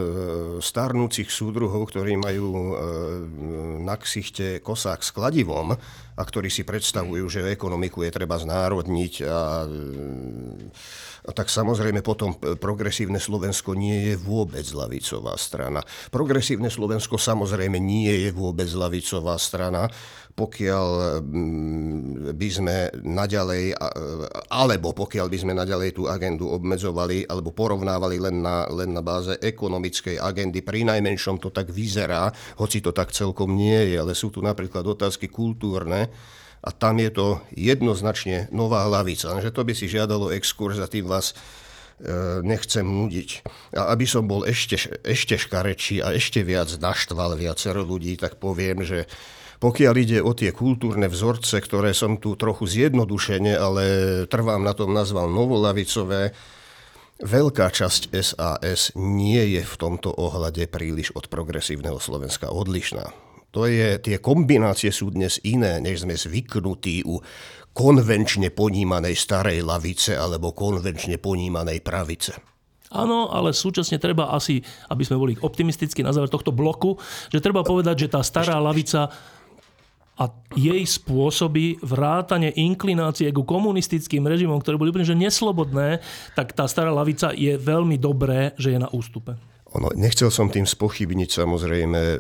starnúcich súdruhov, ktorí majú e, na ksichte kosák s kladivom a ktorí si predstavujú, že ekonomiku je treba znárodniť a tak samozrejme potom progresívne Slovensko nie je vôbec lavicová strana. Progresívne Slovensko samozrejme nie je vôbec lavicová strana pokiaľ mm, by sme naďalej, alebo pokiaľ by sme naďalej tú agendu obmedzovali alebo porovnávali len na, len na báze ekonomickej agendy, pri najmenšom to tak vyzerá, hoci to tak celkom nie je, ale sú tu napríklad otázky kultúrne, a tam je to jednoznačne nová hlavica. Že to by si žiadalo exkurs a tým vás e, nechcem nudiť. A aby som bol ešte, ešte škarečí a ešte viac naštval viacero ľudí, tak poviem, že pokiaľ ide o tie kultúrne vzorce, ktoré som tu trochu zjednodušene, ale trvám na tom nazval novolavicové, veľká časť SAS nie je v tomto ohľade príliš od progresívneho Slovenska odlišná. To je, tie kombinácie sú dnes iné, než sme zvyknutí u konvenčne ponímanej starej lavice alebo konvenčne ponímanej pravice. Áno, ale súčasne treba asi, aby sme boli optimistickí na záver tohto bloku, že treba povedať, že tá stará lavica a jej spôsoby vrátane inklinácie ku komunistickým režimom, ktoré boli úplne že neslobodné, tak tá stará lavica je veľmi dobré, že je na ústupe. Ono, nechcel som tým spochybniť samozrejme e,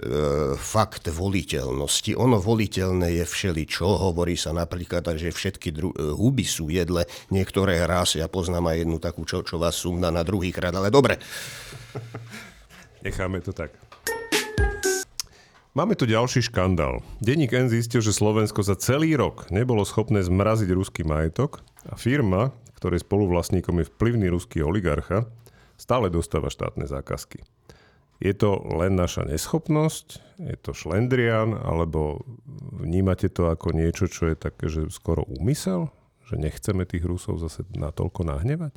fakt voliteľnosti. Ono voliteľné je všeličo. Hovorí sa napríklad, že všetky dru- e, huby sú jedle. Niektoré raz, ja poznám aj jednu takú, čo, čo vás sumná na druhý krát, ale dobre. Necháme to tak. Máme tu ďalší škandál. Denník N zistil, že Slovensko za celý rok nebolo schopné zmraziť ruský majetok a firma, ktorej spoluvlastníkom je vplyvný ruský oligarcha, stále dostáva štátne zákazky. Je to len naša neschopnosť? Je to šlendrian? Alebo vnímate to ako niečo, čo je také, že skoro úmysel? Že nechceme tých Rusov zase natoľko nahnevať?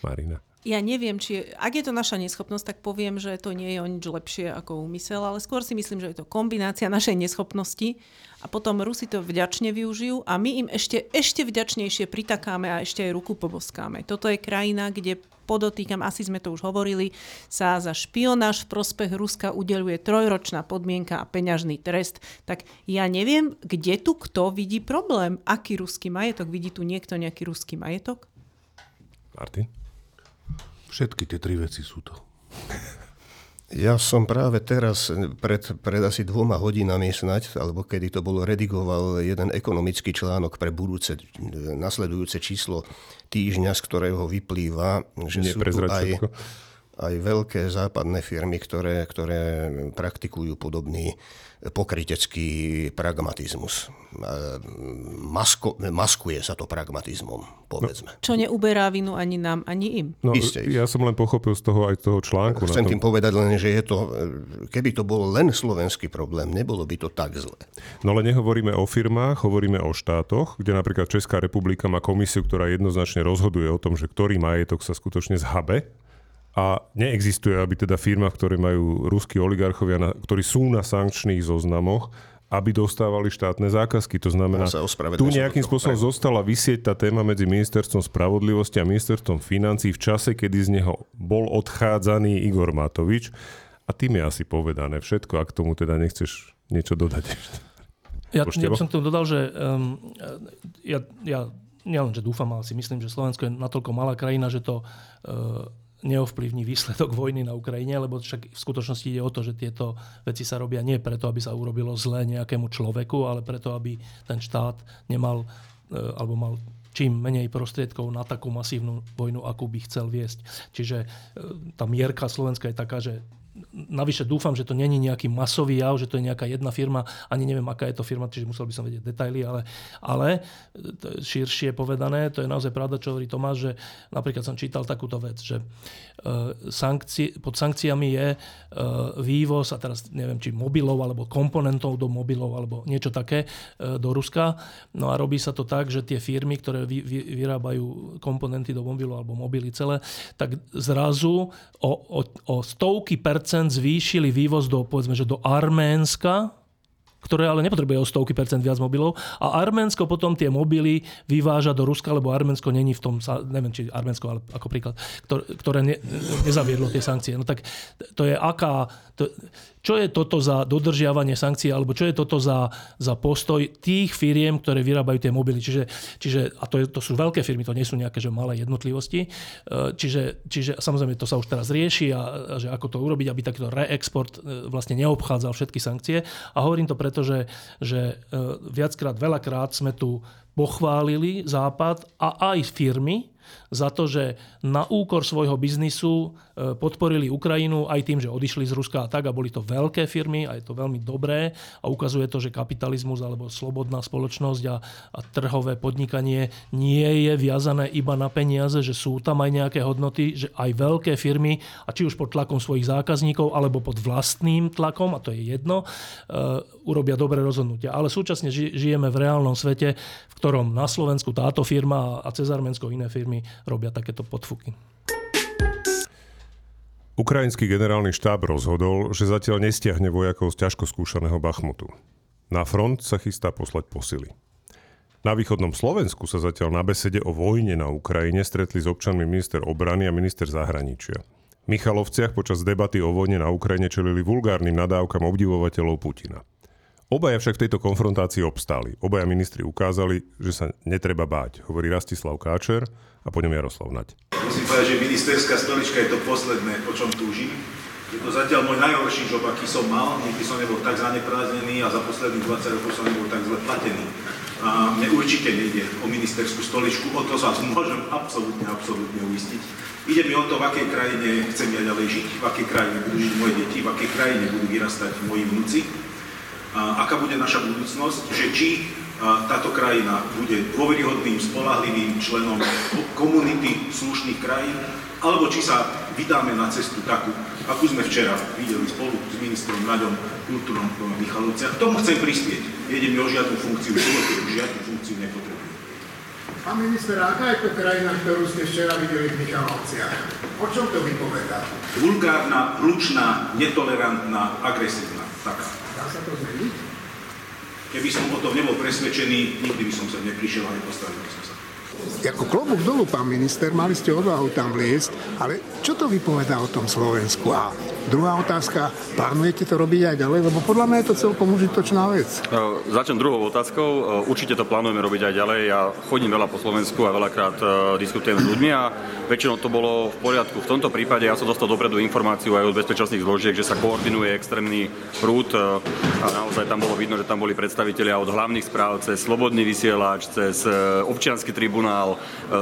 Marina. Ja neviem, či je, ak je to naša neschopnosť, tak poviem, že to nie je o nič lepšie ako úmysel, ale skôr si myslím, že je to kombinácia našej neschopnosti a potom Rusi to vďačne využijú a my im ešte, ešte vďačnejšie pritakáme a ešte aj ruku poboskáme. Toto je krajina, kde podotýkam, asi sme to už hovorili, sa za špionáž v prospech Ruska udeluje trojročná podmienka a peňažný trest. Tak ja neviem, kde tu kto vidí problém. Aký ruský majetok? Vidí tu niekto nejaký ruský majetok? Martin? Všetky tie tri veci sú to. Ja som práve teraz, pred, pred asi dvoma hodinami snať, alebo kedy to bolo, redigoval jeden ekonomický článok pre budúce, nasledujúce číslo týždňa, z ktorého vyplýva, že sú tu aj, aj veľké západné firmy, ktoré, ktoré praktikujú podobný pokrytecký pragmatizmus. Masko, maskuje sa to pragmatizmom, povedzme. Čo neuberá vinu ani nám, ani im. No, Isté. Ja som len pochopil z toho aj toho článku. Chcem tým povedať len, že je to, keby to bol len slovenský problém, nebolo by to tak zle. No ale nehovoríme o firmách, hovoríme o štátoch, kde napríklad Česká republika má komisiu, ktorá jednoznačne rozhoduje o tom, že ktorý majetok sa skutočne zhabe a neexistuje, aby teda firma, ktoré majú ruskí oligarchovia, na, ktorí sú na sankčných zoznamoch, aby dostávali štátne zákazky. To znamená, tu nejakým spôsobom zostala vysieť tá téma medzi ministerstvom spravodlivosti a ministerstvom financí v čase, kedy z neho bol odchádzaný Igor Matovič. A tým je asi povedané všetko, ak tomu teda nechceš niečo dodať. Ja, ja by som k tomu dodal, že um, ja, ja nielen, že dúfam, ale si myslím, že Slovensko je natoľko malá krajina, že to uh, neovplyvní výsledok vojny na Ukrajine, lebo však v skutočnosti ide o to, že tieto veci sa robia nie preto, aby sa urobilo zlé nejakému človeku, ale preto, aby ten štát nemal e, alebo mal čím menej prostriedkov na takú masívnu vojnu, akú by chcel viesť. Čiže e, tá mierka Slovenska je taká, že Navyše dúfam, že to není nejaký masový jav, že to je nejaká jedna firma, ani neviem, aká je to firma, čiže musel by som vedieť detaily, ale, ale širšie povedané, to je naozaj pravda, čo hovorí Tomáš, že napríklad som čítal takúto vec, že uh, sankci- pod sankciami je uh, vývoz, a teraz neviem, či mobilov, alebo komponentov do mobilov, alebo niečo také do Ruska. No a robí sa to tak, že tie firmy, ktoré vy, vy, vyrábajú komponenty do mobilov alebo mobily celé, tak zrazu o, o, o stovky percent zvýšili vývoz do, povedzme, že do Arménska, ktoré ale nepotrebuje o stovky percent viac mobilov. A Arménsko potom tie mobily vyváža do Ruska, lebo Arménsko není v tom, neviem, či Arménsko, ale ako príklad, ktoré, ne, nezaviedlo tie sankcie. No tak to je aká... To, čo je toto za dodržiavanie sankcií, alebo čo je toto za, za postoj tých firiem, ktoré vyrábajú tie mobily. Čiže, čiže a to, je, to sú veľké firmy, to nie sú nejaké že malé jednotlivosti. E, čiže, čiže samozrejme to sa už teraz rieši a, a že ako to urobiť, aby takýto reexport e, vlastne neobchádzal všetky sankcie. A hovorím to preto, že, že e, viackrát, veľakrát sme tu pochválili Západ a aj firmy, za to, že na úkor svojho biznisu e, podporili Ukrajinu aj tým, že odišli z Ruska a tak a boli to veľké firmy a je to veľmi dobré a ukazuje to, že kapitalizmus alebo slobodná spoločnosť a, a trhové podnikanie nie je viazané iba na peniaze, že sú tam aj nejaké hodnoty, že aj veľké firmy a či už pod tlakom svojich zákazníkov alebo pod vlastným tlakom, a to je jedno, uh, urobia dobré rozhodnutia. Ale súčasne žijeme v reálnom svete, v ktorom na Slovensku táto firma a cez Arménsko iné firmy robia takéto podfuky. Ukrajinský generálny štáb rozhodol, že zatiaľ nestiahne vojakov z ťažko skúšaného Bachmutu. Na front sa chystá poslať posily. Na východnom Slovensku sa zatiaľ na besede o vojne na Ukrajine stretli s občanmi minister obrany a minister zahraničia. V Michalovciach počas debaty o vojne na Ukrajine čelili vulgárnym nadávkam obdivovateľov Putina. Obaja však v tejto konfrontácii obstáli. Obaja ministri ukázali, že sa netreba báť, hovorí Rastislav Káčer a po ňom Jaroslav Nať. Musím povedať, že ministerská stolička je to posledné, o čom túžim. Je to zatiaľ môj najhorší job, aký som mal. Nikdy som nebol tak zaneprázdnený a za posledných 20 rokov som nebol tak zle platený. A mne určite nejde o ministerskú stoličku, o to sa môžem absolútne, absolútne uistiť. Ide mi o to, v akej krajine chcem ja ďalej žiť, v akej krajine budú žiť moje deti, v akej krajine budú vyrastať moji vnúci, a aká bude naša budúcnosť, že či táto krajina bude dôveryhodným, spolahlivým členom komunity slušných krajín, alebo či sa vydáme na cestu takú, akú sme včera videli spolu s ministrom Naďom Kultúrom v Michalovciach. K tomu chcem prispieť. Nejde mi o žiadnu funkciu žiadnu funkciu nepotrebujem. Pán minister, aká je to krajina, ktorú ste včera videli v Michalovciach? O čom to vypovedá? Vulgárna, hlučná, netolerantná, agresívna. Taká. Dá sa to zmeniť? Keby som o tom nebol presvedčený, nikdy by som sa neprišiel a nepostavil by som sa. Ako klobúk dolu, pán minister, mali ste odvahu tam vliesť, ale čo to vypovedá o tom Slovensku? A druhá otázka, plánujete to robiť aj ďalej? Lebo podľa mňa je to celkom užitočná vec. Uh, začnem druhou otázkou. Uh, určite to plánujeme robiť aj ďalej. Ja chodím veľa po Slovensku a veľakrát uh, diskutujem s ľuďmi a väčšinou to bolo v poriadku. V tomto prípade ja som dostal dopredu informáciu aj od bezpečnostných zložiek, že sa koordinuje extrémny prúd a naozaj tam bolo vidno, že tam boli predstavitelia od hlavných správ cez Slobodný vysielač, cez občiansky tribunál,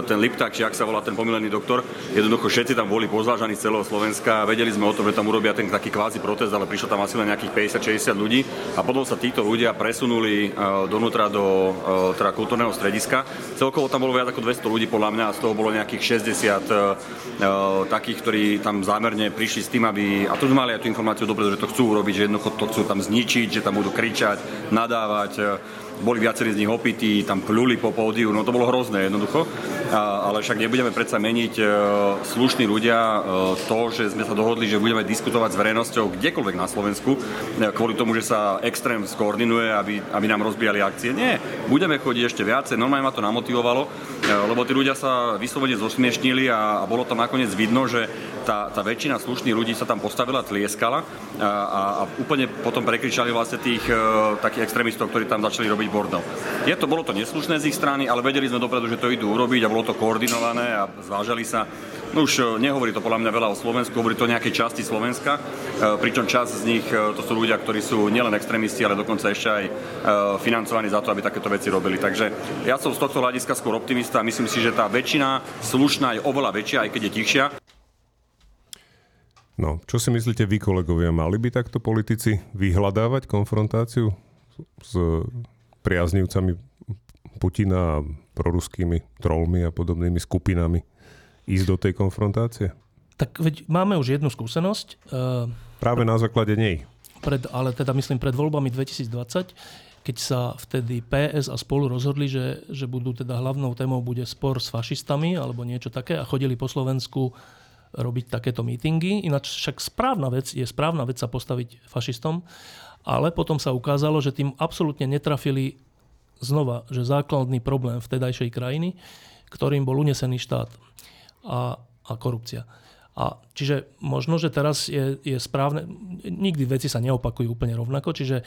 ten Lipták, či ak sa volá ten pomílený doktor. Jednoducho všetci tam boli pozvážaní z celého Slovenska. Vedeli sme o tom, že tam urobia ten taký kvázi protest, ale prišlo tam asi len nejakých 50-60 ľudí a potom sa títo ľudia presunuli donútra do teda kultúrneho strediska. Celkovo tam bolo viac ako 200 ľudí podľa mňa a z toho bolo nejakých 60 takých, ktorí tam zámerne prišli s tým, aby, a tu mali aj tú informáciu dobre, že to chcú urobiť, že jednoducho to chcú tam zničiť, že tam budú kričať, nadávať, boli viacerí z nich opití, tam pľuli po pódiu, no to bolo hrozné jednoducho. A, ale však nebudeme predsa meniť e, slušní ľudia e, to, že sme sa dohodli, že budeme diskutovať s verejnosťou kdekoľvek na Slovensku, e, kvôli tomu, že sa extrém skoordinuje, aby, aby nám rozbijali akcie. Nie, budeme chodiť ešte viacej, normálne ma to namotivovalo, e, lebo tí ľudia sa vyslovene zosmiešnili a, a bolo tam nakoniec vidno, že tá, tá väčšina slušných ľudí sa tam postavila, tlieskala a, a, a úplne potom prekričali vlastne tých e, takých extrémistov, ktorí tam začali robiť bordel. Je to, bolo to neslušné z ich strany, ale vedeli sme dopredu, že to idú urobiť a bolo to koordinované a zvážali sa. No už e, nehovorí to podľa mňa veľa o Slovensku, hovorí to o nejakej časti Slovenska, e, pričom časť z nich to sú ľudia, ktorí sú nielen extrémisti, ale dokonca ešte aj financovaní za to, aby takéto veci robili. Takže ja som z tohto hľadiska skôr optimista a myslím si, že tá väčšina slušná je oveľa väčšia, aj keď je tichšia. No, čo si myslíte vy, kolegovia, mali by takto politici vyhľadávať konfrontáciu s priaznivcami Putina a proruskými trolmi a podobnými skupinami ísť do tej konfrontácie? Tak veď máme už jednu skúsenosť. Práve na základe nej. Pred, ale teda myslím pred voľbami 2020, keď sa vtedy PS a spolu rozhodli, že, že budú teda hlavnou témou bude spor s fašistami alebo niečo také a chodili po Slovensku robiť takéto mítingy. Ináč však správna vec je správna vec sa postaviť fašistom, ale potom sa ukázalo, že tým absolútne netrafili znova, že základný problém vtedajšej krajiny, ktorým bol unesený štát a, a korupcia. A čiže možno, že teraz je, je správne, nikdy veci sa neopakujú úplne rovnako, čiže e,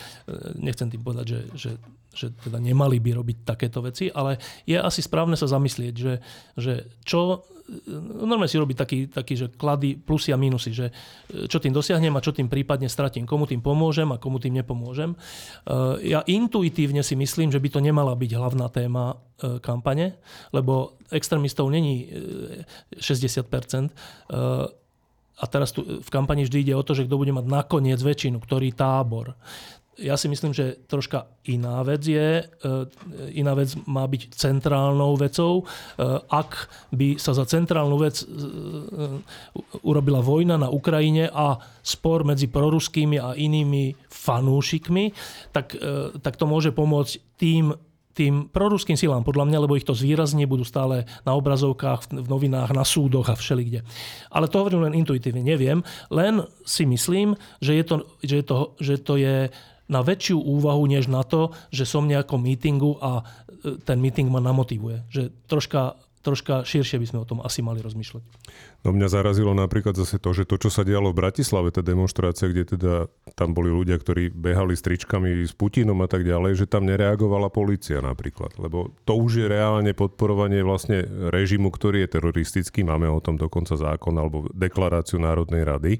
nechcem tým povedať, že, že, že teda nemali by robiť takéto veci, ale je asi správne sa zamyslieť, že, že čo, e, normálne si robiť taký, taký, že klady plusy a minusy, že e, čo tým dosiahnem a čo tým prípadne stratím, komu tým pomôžem a komu tým nepomôžem. Ja intuitívne si myslím, že by to nemala byť hlavná téma kampane, lebo extrémistov není 60%. A teraz tu v kampani vždy ide o to, že kto bude mať nakoniec väčšinu, ktorý tábor. Ja si myslím, že troška iná vec je, iná vec má byť centrálnou vecou. Ak by sa za centrálnu vec urobila vojna na Ukrajine a spor medzi proruskými a inými fanúšikmi, tak, tak to môže pomôcť tým tým proruským silám, podľa mňa, lebo ich to zvýrazne, budú stále na obrazovkách, v novinách, na súdoch a všelikde. Ale to hovorím len intuitívne, neviem. Len si myslím, že je to, že to, že to je na väčšiu úvahu, než na to, že som nejakom mítingu a e, ten meeting ma namotivuje. Že troška troška širšie by sme o tom asi mali rozmýšľať. No mňa zarazilo napríklad zase to, že to, čo sa dialo v Bratislave, tá demonstrácia, kde teda tam boli ľudia, ktorí behali s tričkami s Putinom a tak ďalej, že tam nereagovala policia napríklad. Lebo to už je reálne podporovanie vlastne režimu, ktorý je teroristický. Máme o tom dokonca zákon alebo deklaráciu Národnej rady.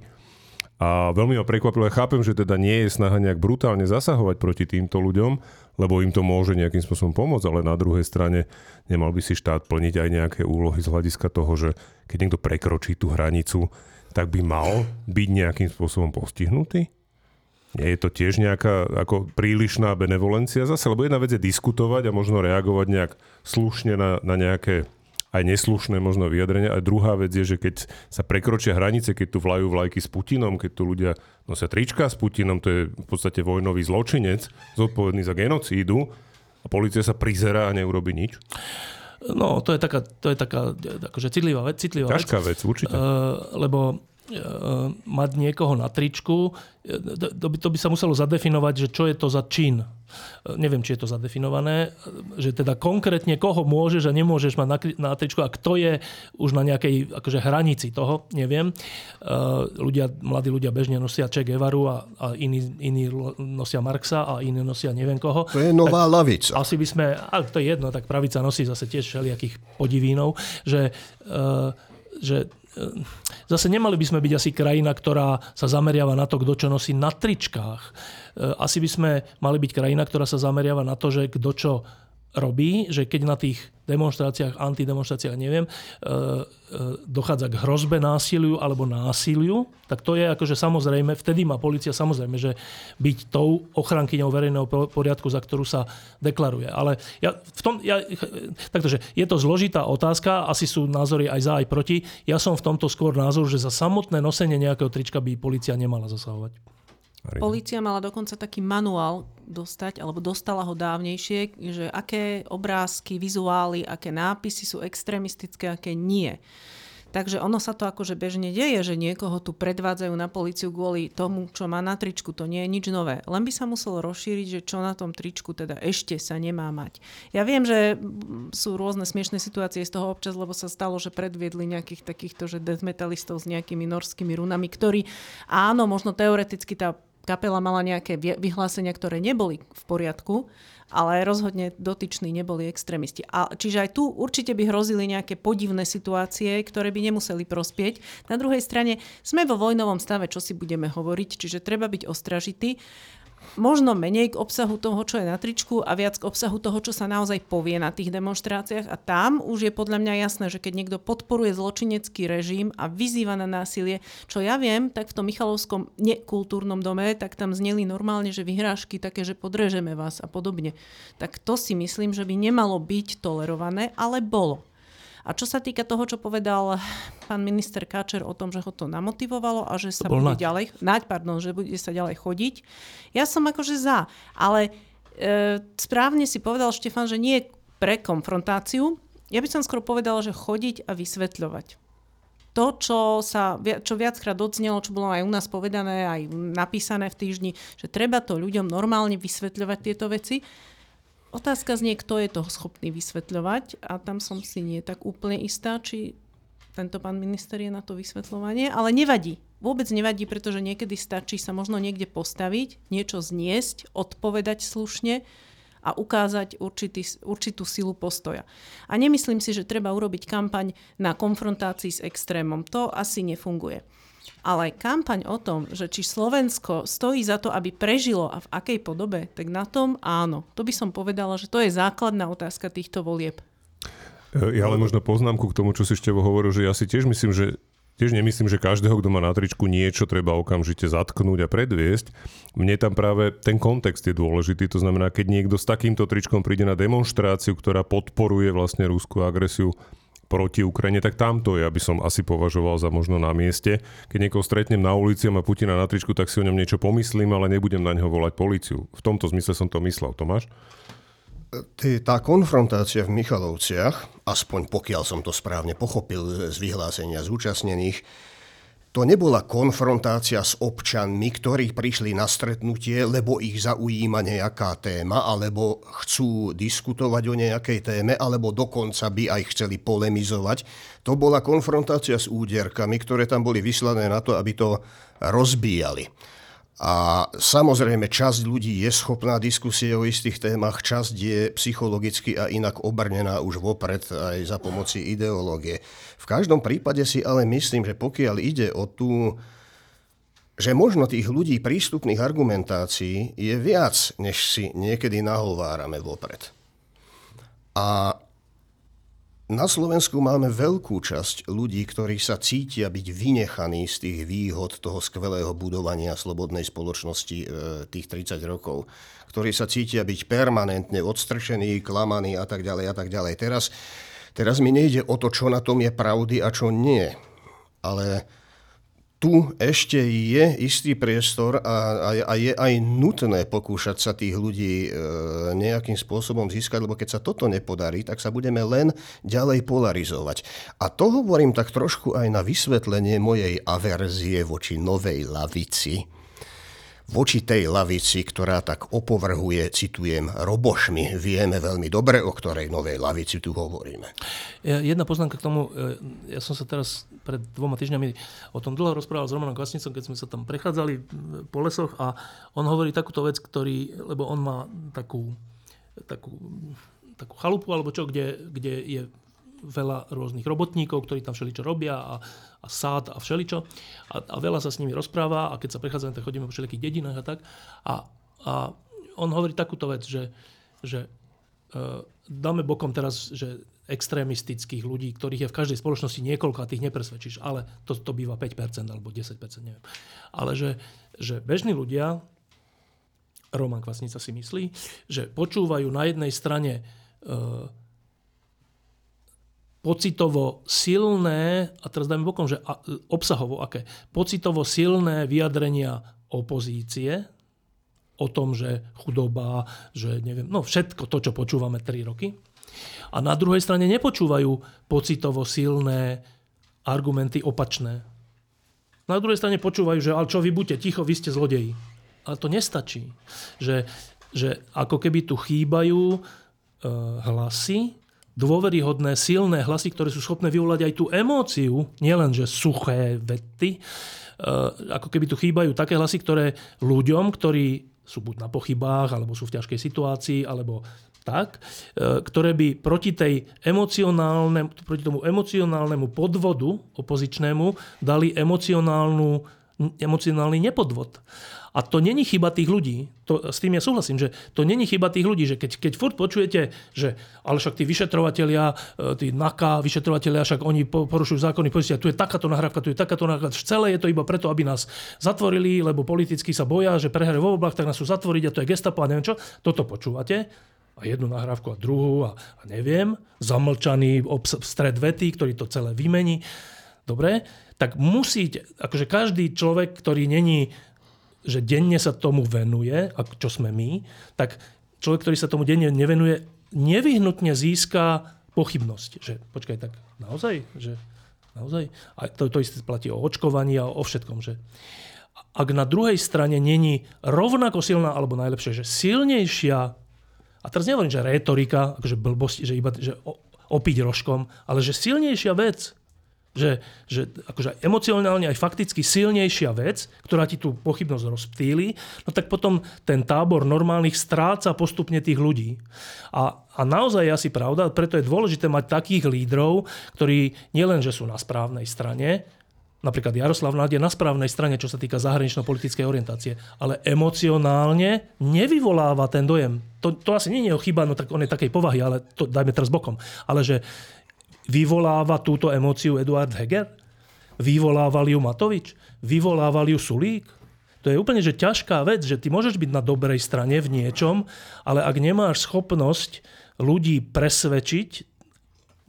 A veľmi ma prekvapilo, ja chápem, že teda nie je snaha nejak brutálne zasahovať proti týmto ľuďom, lebo im to môže nejakým spôsobom pomôcť, ale na druhej strane nemal by si štát plniť aj nejaké úlohy z hľadiska toho, že keď niekto prekročí tú hranicu, tak by mal byť nejakým spôsobom postihnutý? Nie je to tiež nejaká ako prílišná benevolencia zase? Lebo jedna vec je diskutovať a možno reagovať nejak slušne na, na nejaké aj neslušné možno vyjadrenia. A druhá vec je, že keď sa prekročia hranice, keď tu vlajú vlajky s Putinom, keď tu ľudia nosia trička s Putinom, to je v podstate vojnový zločinec, zodpovedný za genocídu a policia sa prizerá a neurobi nič. No, to je taká, to je taká akože citlivá vec. Citlivá Ťažká vec, vec určite. Uh, lebo uh, mať niekoho na tričku, to by, to by sa muselo zadefinovať, že čo je to za čin neviem, či je to zadefinované, že teda konkrétne koho môžeš a nemôžeš mať na, na tričku a kto je už na nejakej akože hranici toho, neviem. Ľudia, mladí ľudia bežne nosia Che Guevaru a, a iní, iní nosia Marxa a iní nosia neviem koho. To je nová tak lavica. Asi by sme, ale to je jedno, tak pravica nosí zase tiež všelijakých podivínov, že, že zase nemali by sme byť asi krajina, ktorá sa zameriava na to, kto čo nosí na tričkách. E, asi by sme mali byť krajina, ktorá sa zameriava na to, že kto čo robí, že keď na tých demonstráciách, antidemonstráciách, neviem, e, e, dochádza k hrozbe násiliu alebo násiliu, tak to je akože samozrejme, vtedy má policia samozrejme, že byť tou ochrankyňou verejného poriadku, za ktorú sa deklaruje. Ale ja v tom, ja, takže je to zložitá otázka, asi sú názory aj za, aj proti. Ja som v tomto skôr názor, že za samotné nosenie nejakého trička by policia nemala zasahovať. Polícia mala dokonca taký manuál dostať, alebo dostala ho dávnejšie, že aké obrázky, vizuály, aké nápisy sú extrémistické, aké nie. Takže ono sa to akože bežne deje, že niekoho tu predvádzajú na policiu kvôli tomu, čo má na tričku. To nie je nič nové. Len by sa muselo rozšíriť, že čo na tom tričku teda ešte sa nemá mať. Ja viem, že sú rôzne smiešné situácie z toho občas, lebo sa stalo, že predviedli nejakých takýchto, že death metalistov s nejakými norskými runami, ktorí áno, možno teoreticky tá kapela mala nejaké vyhlásenia, ktoré neboli v poriadku, ale rozhodne dotyční neboli extrémisti. A, čiže aj tu určite by hrozili nejaké podivné situácie, ktoré by nemuseli prospieť. Na druhej strane sme vo vojnovom stave, čo si budeme hovoriť, čiže treba byť ostražitý možno menej k obsahu toho, čo je na tričku a viac k obsahu toho, čo sa naozaj povie na tých demonstráciách. A tam už je podľa mňa jasné, že keď niekto podporuje zločinecký režim a vyzýva na násilie, čo ja viem, tak v tom Michalovskom nekultúrnom dome, tak tam zneli normálne, že vyhrážky také, že podrežeme vás a podobne. Tak to si myslím, že by nemalo byť tolerované, ale bolo. A čo sa týka toho, čo povedal pán minister Káčer o tom, že ho to namotivovalo a že sa bude naď. ďalej, naď, pardon, že bude sa ďalej chodiť, ja som akože za. Ale e, správne si povedal Štefan, že nie pre konfrontáciu. Ja by som skôr povedala, že chodiť a vysvetľovať to, čo, sa, čo viackrát odznelo, čo bolo aj u nás povedané, aj napísané v týždni, že treba to ľuďom normálne vysvetľovať tieto veci Otázka znie, kto je toho schopný vysvetľovať a tam som si nie tak úplne istá, či tento pán minister je na to vysvetľovanie, ale nevadí. Vôbec nevadí, pretože niekedy stačí sa možno niekde postaviť, niečo zniesť, odpovedať slušne a ukázať určitý, určitú silu postoja. A nemyslím si, že treba urobiť kampaň na konfrontácii s extrémom. To asi nefunguje. Ale kampaň o tom, že či Slovensko stojí za to, aby prežilo a v akej podobe, tak na tom áno. To by som povedala, že to je základná otázka týchto volieb. E, ja len možno poznámku k tomu, čo si ešte hovoril, že ja si tiež myslím, že tiež nemyslím, že každého, kto má na tričku niečo, treba okamžite zatknúť a predviesť. Mne tam práve ten kontext je dôležitý. To znamená, keď niekto s takýmto tričkom príde na demonstráciu, ktorá podporuje vlastne rúskú agresiu proti Ukrajine, tak tamto ja by som asi považoval za možno na mieste. Keď niekoho stretnem na ulici a má Putina na tričku, tak si o ňom niečo pomyslím, ale nebudem na neho volať policiu. V tomto zmysle som to myslel. Tomáš? tá konfrontácia v Michalovciach, aspoň pokiaľ som to správne pochopil z vyhlásenia zúčastnených, to nebola konfrontácia s občanmi, ktorí prišli na stretnutie, lebo ich zaujíma nejaká téma, alebo chcú diskutovať o nejakej téme, alebo dokonca by aj chceli polemizovať. To bola konfrontácia s úderkami, ktoré tam boli vyslané na to, aby to rozbíjali. A samozrejme, časť ľudí je schopná diskusie o istých témach, časť je psychologicky a inak obrnená už vopred aj za pomoci ideológie. V každom prípade si ale myslím, že pokiaľ ide o tú že možno tých ľudí prístupných argumentácií je viac, než si niekedy nahovárame vopred. A na Slovensku máme veľkú časť ľudí, ktorí sa cítia byť vynechaní z tých výhod toho skvelého budovania slobodnej spoločnosti e, tých 30 rokov, ktorí sa cítia byť permanentne odstrčení, klamaní a tak ďalej a tak ďalej. Teraz, teraz mi nejde o to, čo na tom je pravdy a čo nie, ale tu ešte je istý priestor a, a, a je aj nutné pokúšať sa tých ľudí e, nejakým spôsobom získať, lebo keď sa toto nepodarí, tak sa budeme len ďalej polarizovať. A to hovorím tak trošku aj na vysvetlenie mojej averzie voči novej lavici, voči tej lavici, ktorá tak opovrhuje, citujem, robošmi. Vieme veľmi dobre, o ktorej novej lavici tu hovoríme. Jedna poznámka k tomu. E, ja som sa teraz pred dvoma týždňami o tom dlho rozprával s Romanom Kvasnicom, keď sme sa tam prechádzali po lesoch a on hovorí takúto vec, ktorý, lebo on má takú, takú, takú chalupu alebo čo, kde, kde je veľa rôznych robotníkov, ktorí tam všeličo robia a, a sád a všeličo. A, a veľa sa s nimi rozpráva a keď sa prechádzame, tak chodíme po všelijakých dedinách a tak. A, a on hovorí takúto vec, že, že uh, dáme bokom teraz, že extrémistických ľudí, ktorých je v každej spoločnosti niekoľko a tých nepresvedčíš, ale to, to býva 5% alebo 10%, neviem. Ale že, že bežní ľudia, Roman Kvasnica si myslí, že počúvajú na jednej strane uh, pocitovo silné, a teraz dajme bokom, že obsahovo aké, pocitovo silné vyjadrenia opozície o tom, že chudoba, že neviem, no všetko to, čo počúvame 3 roky. A na druhej strane nepočúvajú pocitovo silné argumenty opačné. Na druhej strane počúvajú, že ale čo vy buďte ticho, vy ste zlodeji. Ale to nestačí. Že, že ako keby tu chýbajú e, hlasy, dôveryhodné, silné hlasy, ktoré sú schopné vyvolať aj tú emóciu, nielen že suché vety, e, ako keby tu chýbajú také hlasy, ktoré ľuďom, ktorí sú buď na pochybách, alebo sú v ťažkej situácii, alebo tak, e, ktoré by proti, tej proti tomu emocionálnemu podvodu opozičnému dali emocionálnu, emocionálny nepodvod. A to není chyba tých ľudí. To, s tým ja súhlasím, že to není chyba tých ľudí, že keď, keď furt počujete, že ale však tí vyšetrovatelia, e, tí NAKA, vyšetrovatelia, však oni porušujú zákony, povedzte, tu je takáto nahrávka, tu je takáto nahrávka, celé je to iba preto, aby nás zatvorili, lebo politicky sa boja, že prehrajú vo voľbách, tak nás sú zatvoriť a to je gestapo a neviem čo. Toto počúvate a jednu nahrávku a druhú a, a neviem, zamlčaný obs- stred vety, ktorý to celé vymení. Dobre, tak musíte, akože každý človek, ktorý není že denne sa tomu venuje, čo sme my, tak človek, ktorý sa tomu denne nevenuje, nevyhnutne získa pochybnosť. Že počkaj, tak naozaj? Že, naozaj? A to, to isté platí o očkovaní a o všetkom. Že ak na druhej strane není rovnako silná, alebo najlepšie, že silnejšia, a teraz nehovorím, že retorika, akože blbosť, že iba že opiť rožkom, ale že silnejšia vec, že, že akože emocionálne aj fakticky silnejšia vec, ktorá ti tú pochybnosť rozptýli, no tak potom ten tábor normálnych stráca postupne tých ľudí. A, a naozaj je asi pravda, preto je dôležité mať takých lídrov, ktorí nielen, že sú na správnej strane, napríklad Jaroslav Náď je na správnej strane, čo sa týka zahranično-politickej orientácie, ale emocionálne nevyvoláva ten dojem. To, to asi nie je chyba, no tak on je takej povahy, ale to dajme teraz bokom. Ale že Vyvoláva túto emóciu Eduard Heger? Vyvolával ju Matovič? Vyvolával ju Sulík? To je úplne že ťažká vec, že ty môžeš byť na dobrej strane v niečom, ale ak nemáš schopnosť ľudí presvedčiť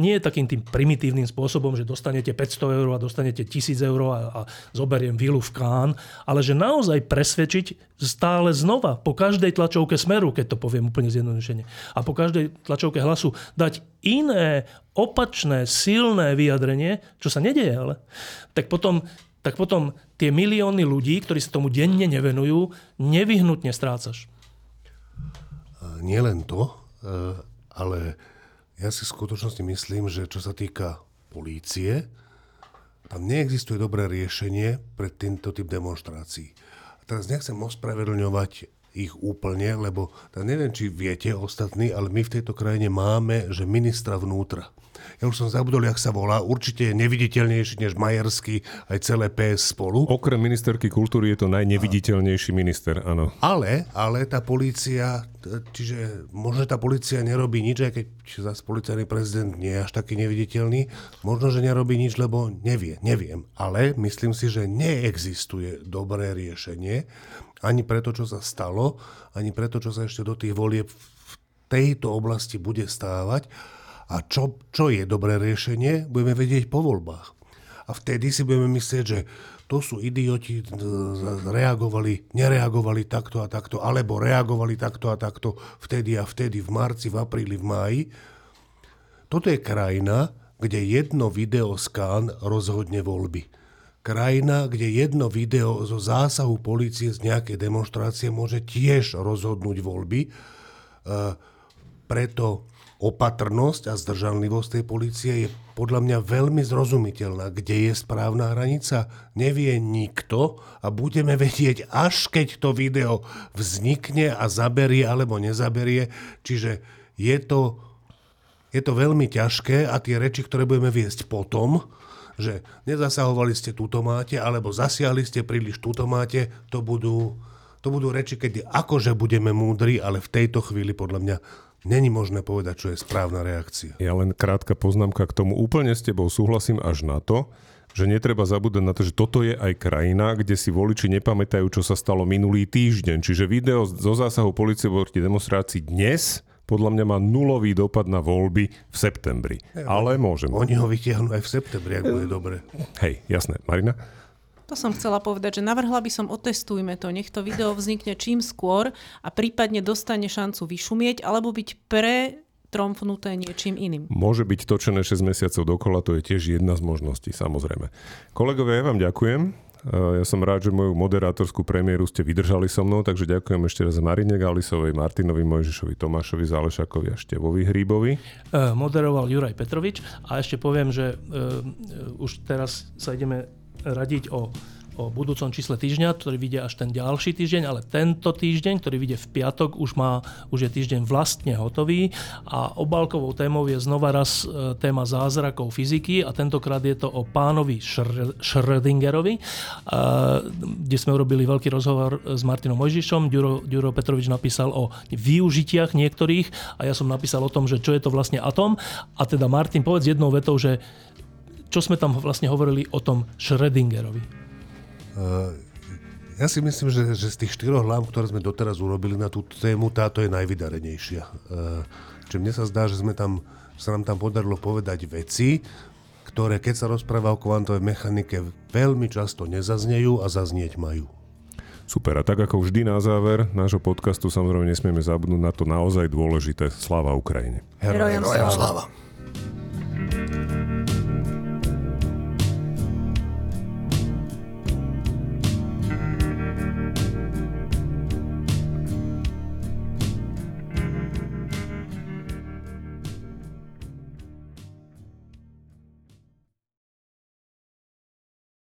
Nie takým tým primitívnym spôsobom, že dostanete 500 eur a dostanete 1000 eur a, a zoberiem vilu v Kán, ale že naozaj presvedčiť stále znova, po každej tlačovke smeru, keď to poviem úplne zjednodušene, a po každej tlačovke hlasu dať iné, opačné, silné vyjadrenie, čo sa nedieje ale, tak potom, tak potom tie milióny ľudí, ktorí sa tomu denne nevenujú, nevyhnutne strácaš. Nie len to, e, ale ja si v skutočnosti myslím, že čo sa týka polície, tam neexistuje dobré riešenie pre tento typ demonstrácií. A teraz nechcem ospravedlňovať ich úplne, lebo neviem, či viete ostatní, ale my v tejto krajine máme, že ministra vnútra ja už som zabudol, jak sa volá, určite je neviditeľnejší než Majerský aj celé PS spolu. Okrem ministerky kultúry je to najneviditeľnejší minister, áno. Ale, ale tá polícia, čiže možno tá polícia nerobí nič, aj keď zase policajný prezident nie je až taký neviditeľný, možno, že nerobí nič, lebo nevie, neviem. Ale myslím si, že neexistuje dobré riešenie ani preto, čo sa stalo, ani preto, čo sa ešte do tých volieb v tejto oblasti bude stávať a čo, čo je dobré riešenie, budeme vedieť po voľbách. A vtedy si budeme myslieť, že to sú idioti, reagovali, nereagovali takto a takto, alebo reagovali takto a takto vtedy a vtedy, v marci, v apríli, v máji. Toto je krajina, kde jedno video skán rozhodne voľby. Krajina, kde jedno video zo zásahu policie z nejakej demonstrácie môže tiež rozhodnúť voľby. E, preto opatrnosť a zdržanlivosť tej policie je podľa mňa veľmi zrozumiteľná. Kde je správna hranica, nevie nikto a budeme vedieť, až keď to video vznikne a zaberie alebo nezaberie. Čiže je to, je to veľmi ťažké a tie reči, ktoré budeme viesť potom, že nezasahovali ste túto máte, alebo zasiahli ste príliš túto máte, to budú, to budú reči, keď akože budeme múdri, ale v tejto chvíli podľa mňa Není možné povedať, čo je správna reakcia. Ja len krátka poznámka k tomu. Úplne s tebou súhlasím až na to, že netreba zabúdať na to, že toto je aj krajina, kde si voliči nepamätajú, čo sa stalo minulý týždeň. Čiže video zo zásahu policie proti demonstrácii dnes podľa mňa má nulový dopad na voľby v septembri. Ja, Ale môžeme. Oni ho vytiahnu aj v septembri, ak bude dobre. Hej, jasné. Marina? To som chcela povedať, že navrhla by som otestujme to, nech to video vznikne čím skôr a prípadne dostane šancu vyšumieť alebo byť pre tromfnuté niečím iným. Môže byť točené 6 mesiacov dokola, to je tiež jedna z možností, samozrejme. Kolegovia, ja vám ďakujem. Ja som rád, že moju moderátorskú premiéru ste vydržali so mnou, takže ďakujem ešte raz Marine Galisovej, Martinovi Mojžišovi, Tomášovi Zálešakovi a Števovi Hríbovi. Moderoval Juraj Petrovič a ešte poviem, že uh, už teraz sa ideme radiť o, o budúcom čísle týždňa, ktorý vyjde až ten ďalší týždeň, ale tento týždeň, ktorý vyjde v piatok, už, má, už je týždeň vlastne hotový a obálkovou témou je znova raz e, téma zázrakov fyziky a tentokrát je to o pánovi Schrödingerovi, e, kde sme urobili veľký rozhovor s Martinom Mojžišom. Ďuro, Ďuro Petrovič napísal o využitiach niektorých a ja som napísal o tom, že čo je to vlastne atom. A teda Martin, povedz jednou vetou, že čo sme tam vlastne hovorili o tom Schrödingerovi? Uh, ja si myslím, že, že z tých štyroch hlav, ktoré sme doteraz urobili na túto tému, táto je najvydarenejšia. Uh, čiže mne sa zdá, že sme tam, sa nám tam podarilo povedať veci, ktoré keď sa rozpráva o kvantovej mechanike veľmi často nezaznejú a zaznieť majú. Super, a tak ako vždy na záver nášho podcastu samozrejme nesmieme zabudnúť na to naozaj dôležité. Sláva Ukrajine. Herojom sláva.